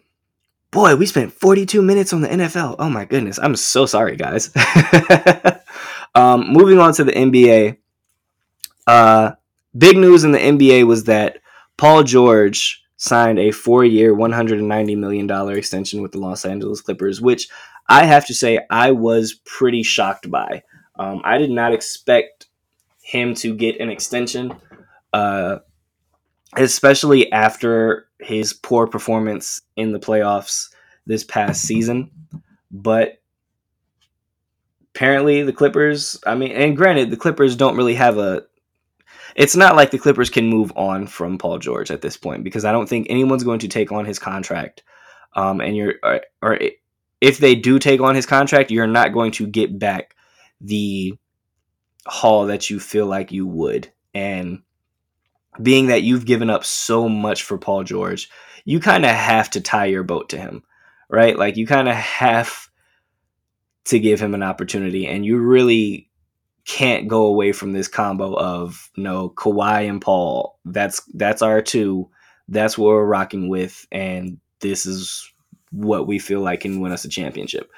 A: Boy, we spent 42 minutes on the NFL. Oh my goodness. I'm so sorry, guys. (laughs) um, moving on to the NBA. Uh, big news in the NBA was that Paul George signed a four-year, $190 million extension with the Los Angeles Clippers, which I have to say I was pretty shocked by. Um, I did not expect him to get an extension, uh, especially after his poor performance in the playoffs this past season. But apparently, the Clippers, I mean, and granted, the Clippers don't really have a it's not like the Clippers can move on from Paul George at this point because I don't think anyone's going to take on his contract. Um, and you're or, or if they do take on his contract, you're not going to get back the haul that you feel like you would. And being that you've given up so much for Paul George, you kind of have to tie your boat to him, right? Like you kind of have to give him an opportunity, and you really can't go away from this combo of you no know, Kawhi and Paul. That's that's our two. That's what we're rocking with, and this is what we feel like can win us a championship.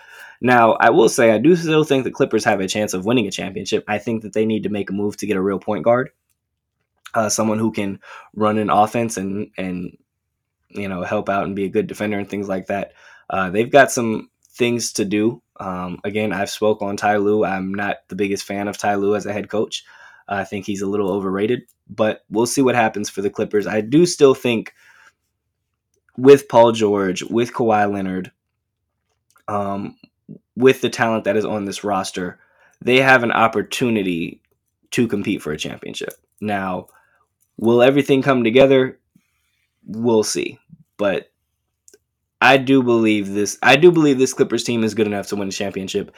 A: Now, I will say I do still think the Clippers have a chance of winning a championship. I think that they need to make a move to get a real point guard, uh, someone who can run an offense and and you know help out and be a good defender and things like that. Uh, they've got some things to do um, again, I've spoke on Ty Lue. I'm not the biggest fan of Ty Lue as a head coach. I think he's a little overrated, but we'll see what happens for the Clippers. I do still think with Paul George, with Kawhi Leonard, um, with the talent that is on this roster, they have an opportunity to compete for a championship. Now, will everything come together? We'll see. But I do believe this. I do believe this Clippers team is good enough to win a championship.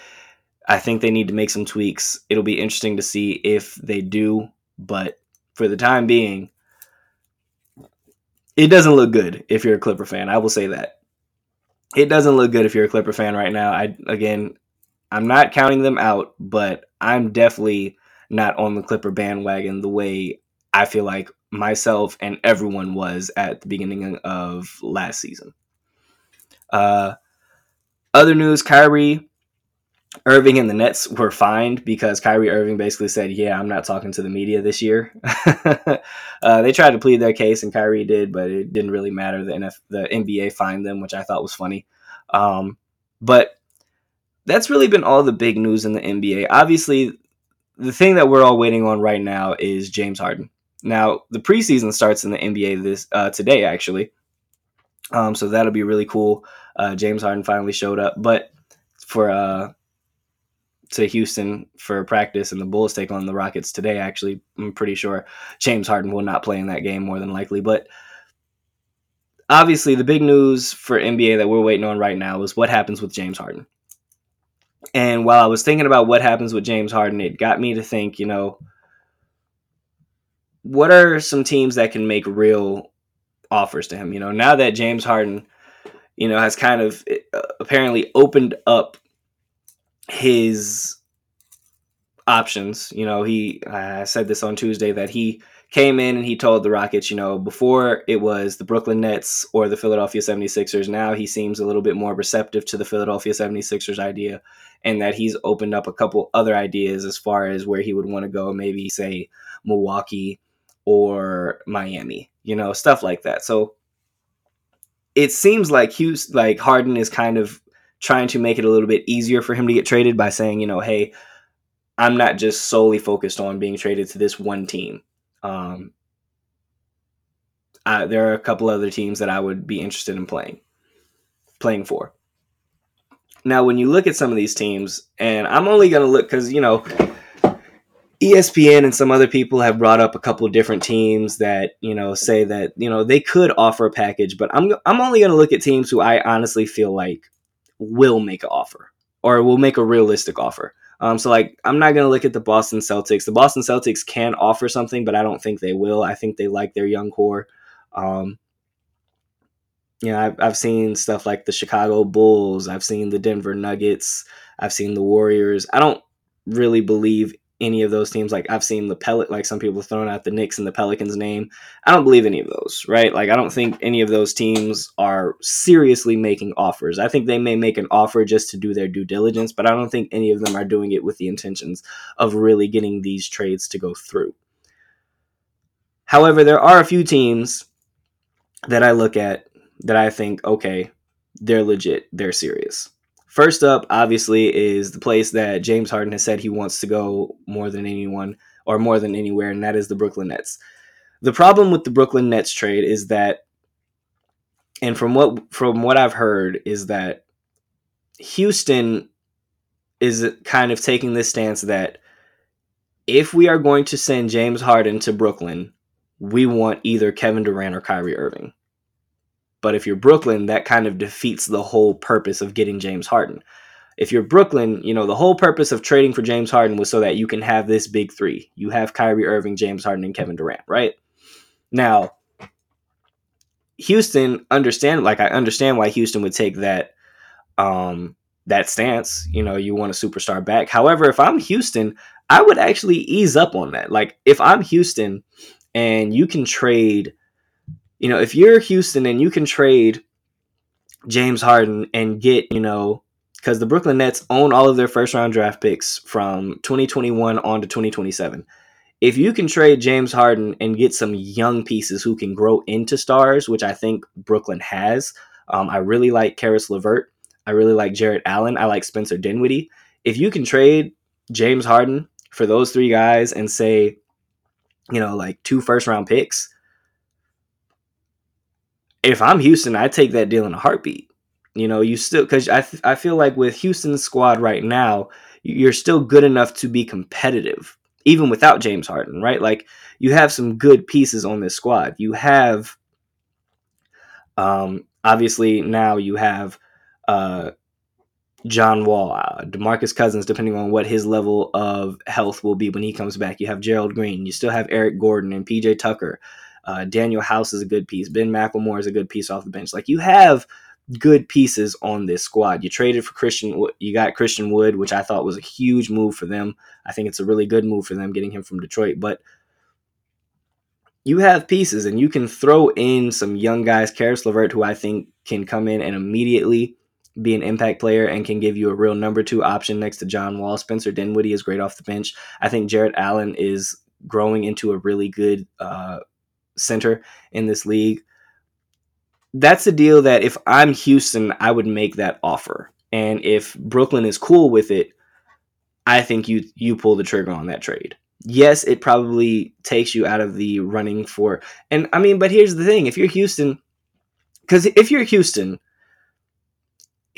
A: I think they need to make some tweaks. It'll be interesting to see if they do, but for the time being, it doesn't look good if you're a Clipper fan. I will say that. It doesn't look good if you're a Clipper fan right now. I again, I'm not counting them out, but I'm definitely not on the Clipper bandwagon the way I feel like myself and everyone was at the beginning of last season. Uh, other news: Kyrie Irving and the Nets were fined because Kyrie Irving basically said, "Yeah, I'm not talking to the media this year." (laughs) uh, they tried to plead their case, and Kyrie did, but it didn't really matter. The NF- the NBA fined them, which I thought was funny. Um, but that's really been all the big news in the NBA. Obviously, the thing that we're all waiting on right now is James Harden. Now, the preseason starts in the NBA this uh, today, actually. Um, so that'll be really cool. Uh, James Harden finally showed up, but for uh, to Houston for practice, and the Bulls take on the Rockets today. Actually, I'm pretty sure James Harden will not play in that game more than likely. But obviously, the big news for NBA that we're waiting on right now is what happens with James Harden. And while I was thinking about what happens with James Harden, it got me to think, you know, what are some teams that can make real offers to him? You know, now that James Harden, you know, has kind of uh, apparently opened up his options. You know, he I said this on Tuesday that he came in and he told the Rockets, you know, before it was the Brooklyn Nets or the Philadelphia 76ers. Now he seems a little bit more receptive to the Philadelphia 76ers idea and that he's opened up a couple other ideas as far as where he would want to go, maybe say Milwaukee or Miami, you know, stuff like that. So it seems like Hughes like Harden is kind of trying to make it a little bit easier for him to get traded by saying, you know, hey, I'm not just solely focused on being traded to this one team. Um, I, there are a couple other teams that I would be interested in playing, playing for. Now, when you look at some of these teams, and I'm only going to look because you know, ESPN and some other people have brought up a couple different teams that you know say that you know they could offer a package, but I'm I'm only going to look at teams who I honestly feel like will make an offer or will make a realistic offer. Um, so like I'm not gonna look at the Boston Celtics. The Boston Celtics can offer something, but I don't think they will. I think they like their young core. Um, you know, I've, I've seen stuff like the Chicago Bulls. I've seen the Denver Nuggets. I've seen the Warriors. I don't really believe any of those teams. Like I've seen the pellet, like some people throwing out the Knicks and the Pelicans name. I don't believe any of those, right? Like I don't think any of those teams are seriously making offers. I think they may make an offer just to do their due diligence, but I don't think any of them are doing it with the intentions of really getting these trades to go through. However, there are a few teams that I look at that I think, okay, they're legit, they're serious. First up, obviously, is the place that James Harden has said he wants to go more than anyone or more than anywhere, and that is the Brooklyn Nets. The problem with the Brooklyn Nets trade is that, and from what from what I've heard, is that Houston is kind of taking this stance that if we are going to send James Harden to Brooklyn, we want either Kevin Durant or Kyrie Irving. But if you're Brooklyn, that kind of defeats the whole purpose of getting James Harden. If you're Brooklyn, you know, the whole purpose of trading for James Harden was so that you can have this big three. You have Kyrie Irving, James Harden, and Kevin Durant, right? Now, Houston understand like I understand why Houston would take that um that stance. You know, you want a superstar back. However, if I'm Houston, I would actually ease up on that. Like if I'm Houston and you can trade you know, if you're Houston and you can trade James Harden and get, you know, because the Brooklyn Nets own all of their first round draft picks from 2021 on to 2027. If you can trade James Harden and get some young pieces who can grow into stars, which I think Brooklyn has, um, I really like Caris LeVert. I really like Jarrett Allen. I like Spencer Dinwiddie. If you can trade James Harden for those three guys and say, you know, like two first round picks, if I'm Houston, I take that deal in a heartbeat. You know, you still because I I feel like with Houston's squad right now, you're still good enough to be competitive even without James Harden, right? Like you have some good pieces on this squad. You have, um, obviously now you have uh, John Wall, uh, Demarcus Cousins, depending on what his level of health will be when he comes back. You have Gerald Green. You still have Eric Gordon and PJ Tucker. Uh, Danuel House is a good piece. Ben McLemore is a good piece off the bench. Like you have good pieces on this squad. You traded for Christian. You got Christian Wood, which I thought was a huge move for them. I think it's a really good move for them getting him from Detroit. But you have pieces, and you can throw in some young guys. Caris LeVert, who I think can come in and immediately be an impact player and can give you a real number two option next to John Wall. Spencer Dinwiddie is great off the bench. I think Jarrett Allen is growing into a really good uh, center in this league. That's a deal that if I'm Houston, I would make that offer. And if Brooklyn is cool with it, I think you you pull the trigger on that trade. Yes, it probably takes you out of the running for and I mean, but here's the thing, if you're Houston cuz if you're Houston,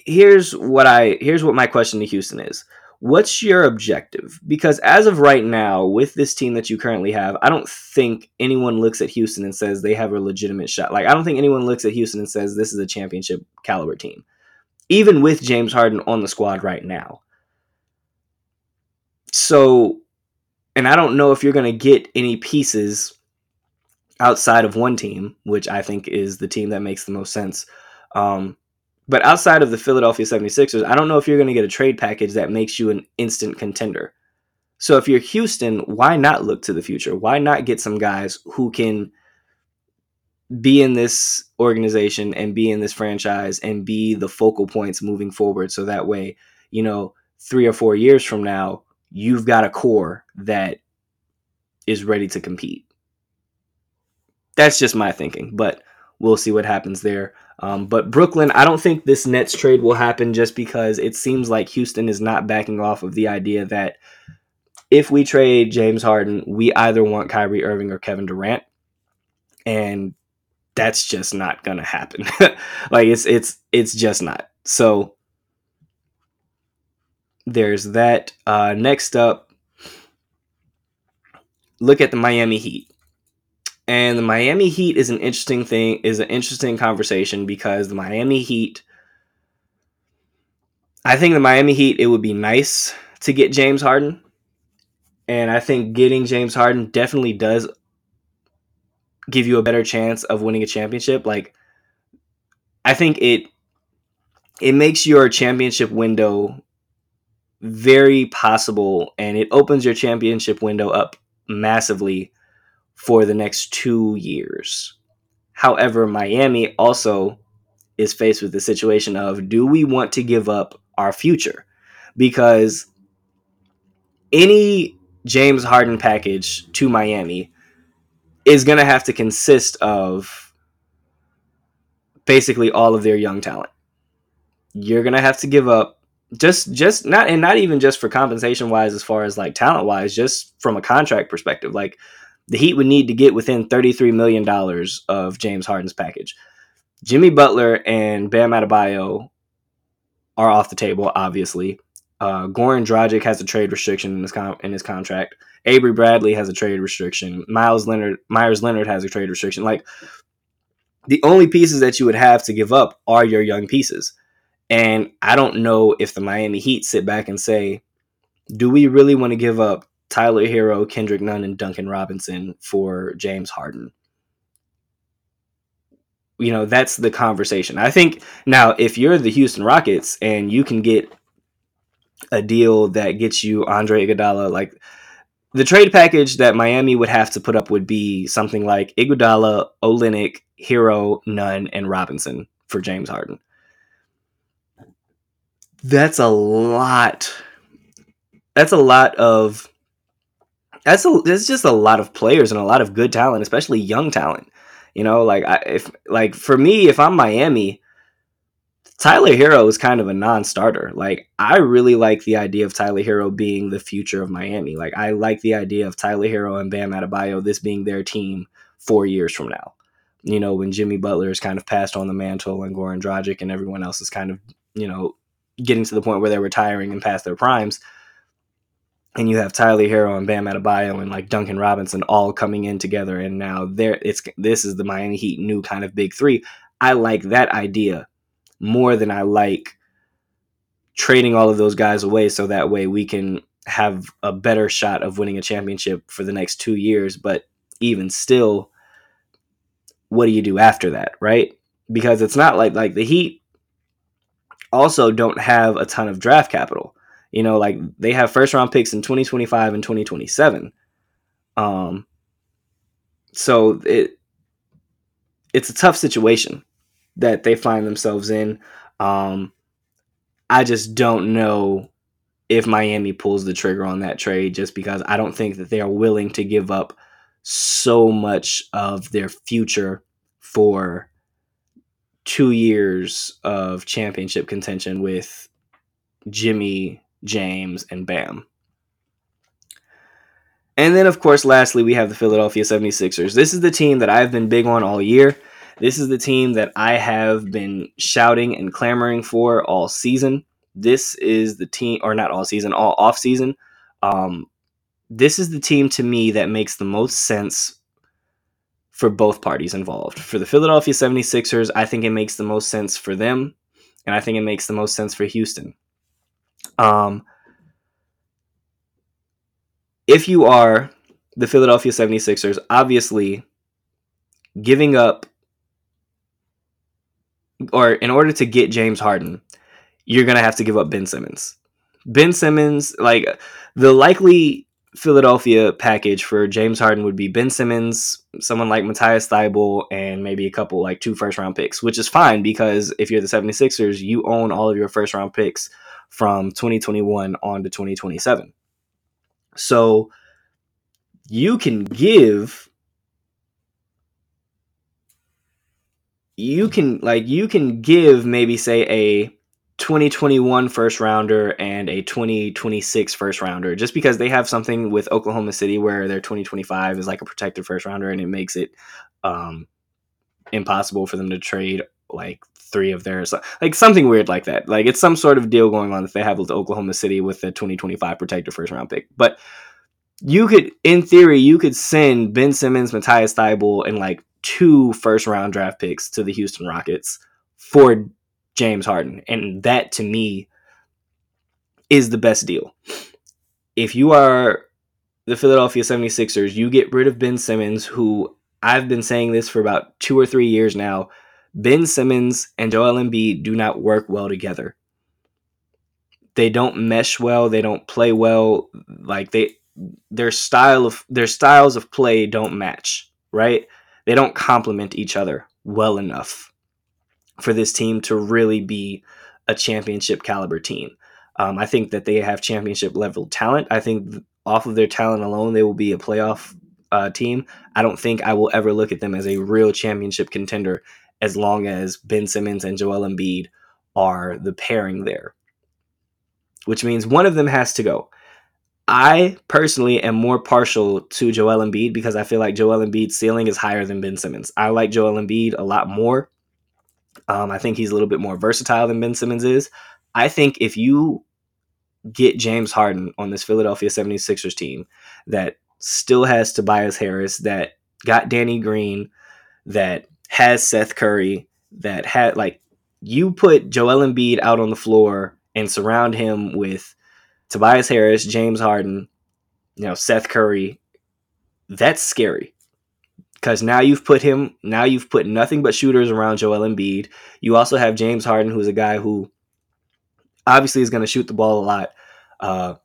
A: here's what I here's what my question to Houston is. What's your objective? Because as of right now, with this team that you currently have, I don't think anyone looks at Houston and says they have a legitimate shot. Like, I don't think anyone looks at Houston and says this is a championship caliber team, even with James Harden on the squad right now. So, and I don't know if you're going to get any pieces outside of one team, which I think is the team that makes the most sense. Um, but outside of the Philadelphia 76ers, I don't know if you're going to get a trade package that makes you an instant contender. So if you're Houston, why not look to the future? Why not get some guys who can be in this organization and be in this franchise and be the focal points moving forward so that way, you know, 3 or 4 years from now, you've got a core that is ready to compete. That's just my thinking, but we'll see what happens there. Um, but Brooklyn, I don't think this Nets trade will happen just because it seems like Houston is not backing off of the idea that if we trade James Harden, we either want Kyrie Irving or Kevin Durant, and that's just not gonna happen. (laughs) like it's it's it's just not. So there's that. Uh, next up, look at the Miami Heat. And the Miami Heat is an interesting thing, is an interesting conversation because the Miami Heat, I think the Miami Heat, it would be nice to get James Harden. And I think getting James Harden definitely does give you a better chance of winning a championship. Like, I think it it makes your championship window very possible and it opens your championship window up massively for the next two years. However, Miami also is faced with the situation of do we want to give up our future? Because any James Harden package to Miami is going to have to consist of basically all of their young talent. You're going to have to give up just just not and not even just for compensation wise as far as like talent wise just from a contract perspective like the Heat would need to get within $33 million of James Harden's package. Jimmy Butler and Bam Adebayo are off the table, obviously. Uh, Goran Dragic has a trade restriction in his in his contract. Avery Bradley has a trade restriction. Miles Leonard Meyers Leonard has a trade restriction. Like the only pieces that you would have to give up are your young pieces. And I don't know if the Miami Heat sit back and say, do we really want to give up Tyler Herro, Kendrick Nunn, and Duncan Robinson for James Harden. You know, that's the conversation. I think now, if you're the Houston Rockets and you can get a deal that gets you Andre Iguodala, like the trade package that Miami would have to put up would be something like Iguodala, Olynyk, Herro, Nunn, and Robinson for James Harden. That's a lot. That's a lot of that's a there's just a lot of players and a lot of good talent, especially young talent. You know, like I, if like for me, if I'm Miami, Tyler Herro is kind of a non-starter. Like I really like the idea of Tyler Herro being the future of Miami. Like I like the idea of Tyler Herro and Bam Adebayo this being their team four years from now. You know, when Jimmy Butler is kind of passed on the mantle and Goran Dragic and everyone else is kind of, you know, getting to the point where they're retiring and past their primes and you have Tyler Herro and Bam Adebayo and like Duncan Robinson all coming in together, and now there it's this is the Miami Heat new kind of big three. I like that idea more than I like trading all of those guys away, so that way we can have a better shot of winning a championship for the next two years. But even still, what do you do after that, right? Because it's not like like the Heat also don't have a ton of draft capital. You know, like they have first round picks in 2025 and 2027. Um, so it it's a tough situation that they find themselves in. Um, I just don't know if Miami pulls the trigger on that trade just because I don't think that they are willing to give up so much of their future for two years of championship contention with Jimmy James, and Bam. And then, of course, lastly, we have the Philadelphia 76ers. This is the team that I've been big on all year. This is the team that I have been shouting and clamoring for all season. this is the team, or not all season, all off season. Um, this is the team to me that makes the most sense for both parties involved. For the Philadelphia 76ers, I think it makes the most sense for them, and I think it makes the most sense for Houston. Um, if you are the Philadelphia 76ers, obviously giving up or in order to get James Harden, you're going to have to give up Ben Simmons. Ben Simmons, like the likely Philadelphia package for James Harden would be Ben Simmons, someone like Matisse Thybulle, and maybe a couple like two first round picks, which is fine because if you're the 76ers, you own all of your first round picks from 2021 on to 2027. So you can give you can like you can give maybe say a 2021 first rounder and a 2026 first rounder just because they have something with Oklahoma City where their 2025 is like a protected first rounder and it makes it um impossible for them to trade like three of theirs like something weird like that like it's some sort of deal going on that they have with Oklahoma City with the 2025 protected first round pick but you could in theory you could send Ben Simmons, Matisse Thybulle and like two first round draft picks to the Houston Rockets for James Harden. And that to me is the best deal. If you are the Philadelphia 76ers, you get rid of Ben Simmons, who I've been saying this for about two or three years now. Ben Simmons and Joel Embiid do not work well together. They don't mesh well. They don't play well. Like they, their style of their styles of play don't match. Right? they don't complement each other well enough for this team to really be a championship caliber team. Um, I think that they have championship level talent. I think off of their talent alone, they will be a playoff uh, team. I don't think I will ever look at them as a real championship contender as long as Ben Simmons and Joel Embiid are the pairing there, which means one of them has to go. I personally am more partial to Joel Embiid because I feel like Joel Embiid's ceiling is higher than Ben Simmons. I like Joel Embiid a lot more. Um, I think he's a little bit more versatile than Ben Simmons is. I think if you get James Harden on this Philadelphia 76ers team that still has Tobias Harris, that got Danny Green, that has Seth Curry, that had like you put Joel Embiid out on the floor and surround him with Tobias Harris, James Harden, you know, Seth Curry, that's scary. Because now you've put him, now you've put nothing but shooters around Joel Embiid. You also have James Harden, who's a guy who obviously is going to shoot the ball a lot. Uh,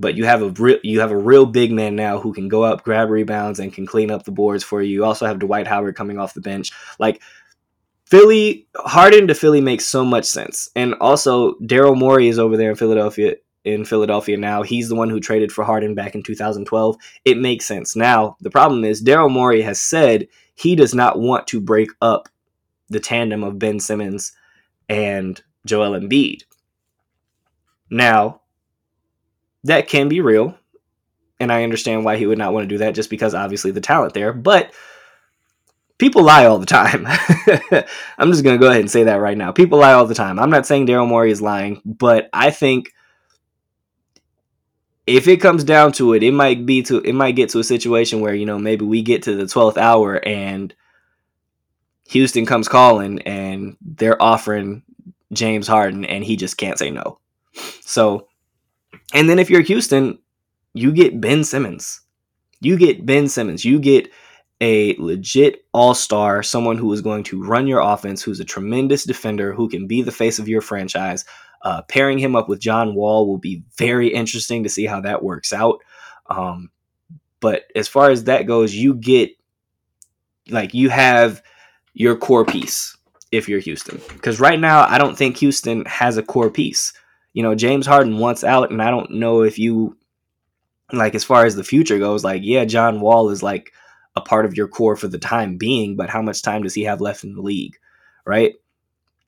A: but you have a real you have a real big man now who can go up, grab rebounds, and can clean up the boards for you. You also have Dwight Howard coming off the bench. Like Philly, Harden to Philly makes so much sense. And also Daryl Morey is over there in Philadelphia in Philadelphia now. He's the one who traded for Harden back in 2012. It makes sense. Now, the problem is Daryl Morey has said he does not want to break up the tandem of Ben Simmons and Joel Embiid. Now, that can be real. And I understand why he would not want to do that just because obviously the talent there. But people lie all the time. (laughs) I'm just going to go ahead and say that right now. People lie all the time. I'm not saying Daryl Morey is lying, but I think if it comes down to it, it might be to it might get to a situation where you know maybe we get to the twelfth hour and Houston comes calling and they're offering James Harden and he just can't say no. So, and then if you're Houston, you get Ben Simmons. You get Ben Simmons. You get a legit all star, someone who is going to run your offense, who's a tremendous defender, who can be the face of your franchise, uh, pairing him up with John Wall will be very interesting to see how that works out. Um, but as far as that goes, you get like you have your core piece if you're Houston. Because right now, I don't think Houston has a core piece. You know, James Harden wants out, and I don't know if you like as far as the future goes. Like, yeah, John Wall is like a part of your core for the time being, but how much time does he have left in the league, right?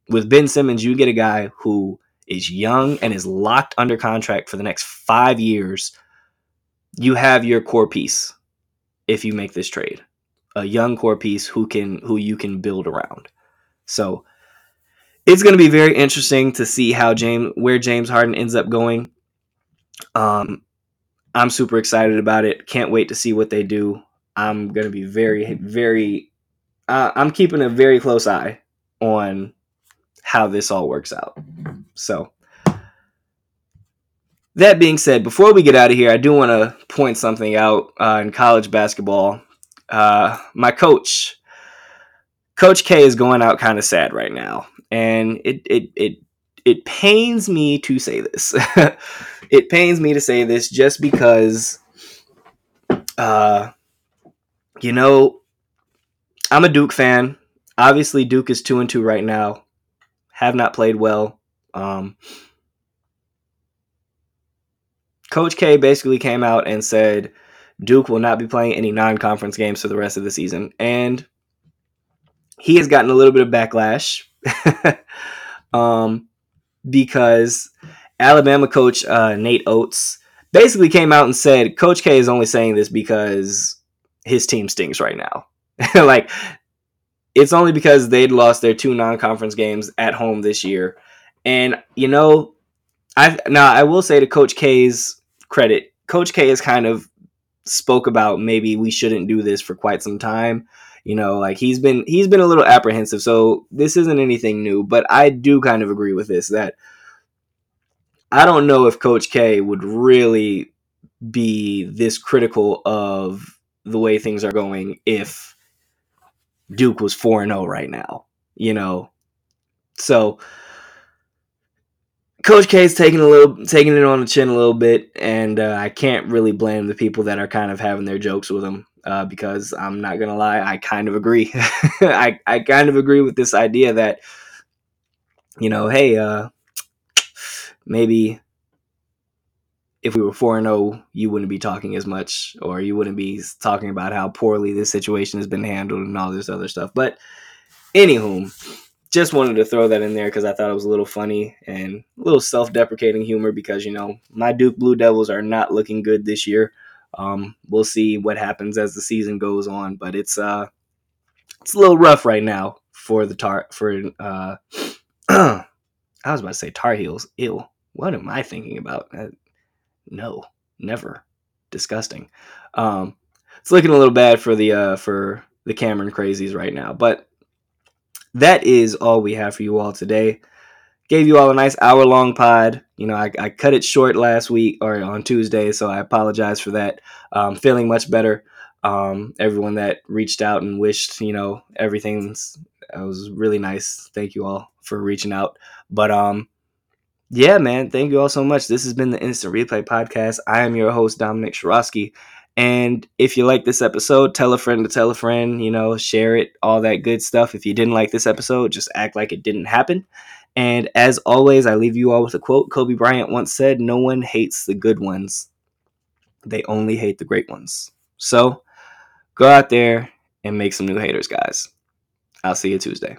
A: With Ben Simmons, you get a guy who is young and is locked under contract for the next five years, you have your core piece if you make this trade. A young core piece who can who you can build around. So it's going to be very interesting to see how James where James Harden ends up going. Um, I'm super excited about it. Can't wait to see what they do. I'm going to be very, very. Uh, I'm keeping a very close eye on how this all works out. So, that being said, before we get out of here, I do want to point something out uh, in college basketball. Uh, my coach, Coach K, is going out kind of sad right now, and it it it it pains me to say this. (laughs) it pains me to say this just because, uh, you know, I'm a Duke fan. Obviously, Duke is two and two right now. Have not played well. Um, Coach K basically came out and said Duke will not be playing any non-conference games for the rest of the season, and he has gotten a little bit of backlash (laughs) um, because Alabama coach uh, Nate Oats basically came out and said Coach K is only saying this because his team stinks right now. (laughs) like it's only because they'd lost their two non-conference games at home this year, and you know, I now I will say to Coach K's credit, Coach K has kind of spoke about maybe we shouldn't do this for quite some time. You know, like he's been he's been a little apprehensive. So this isn't anything new, but I do kind of agree with this that I don't know if Coach K would really be this critical of the way things are going if Duke was 4 0 right now, you know. So Coach K is taking a little, taking it on the chin a little bit, and uh, I can't really blame the people that are kind of having their jokes with him uh, because I'm not gonna lie, I kind of agree. (laughs) I I kind of agree with this idea that you know, hey, uh, maybe if we were 4 0, you wouldn't be talking as much, or you wouldn't be talking about how poorly this situation has been handled and all this other stuff. But, anywho, just wanted to throw that in there because I thought it was a little funny and a little self deprecating humor because, you know, my Duke Blue Devils are not looking good this year. Um, we'll see what happens as the season goes on, but it's uh, it's a little rough right now for the tar for uh, (clears throat) I was about to say Tar Heels. Ew, what am I thinking about? Uh, no, never. Disgusting. Um, it's looking a little bad for the uh, for the Cameron Crazies right now, but that is all we have for you all today. Gave you all a nice hour long pod. You know, I, I cut it short last week or on Tuesday, so I apologize for that. Um, feeling much better. Um, everyone that reached out and wished, you know, everything's it was really nice. Thank you all for reaching out. But um, yeah, man, thank you all so much. This has been the Instant Replay Podcast. I am your host, Dominic Shirosky. And if you like this episode, tell a friend to tell a friend, you know, share it, all that good stuff. If you didn't like this episode, just act like it didn't happen. And as always, I leave you all with a quote Kobe Bryant once said No one hates the good ones, they only hate the great ones. So go out there and make some new haters, guys. I'll see you Tuesday.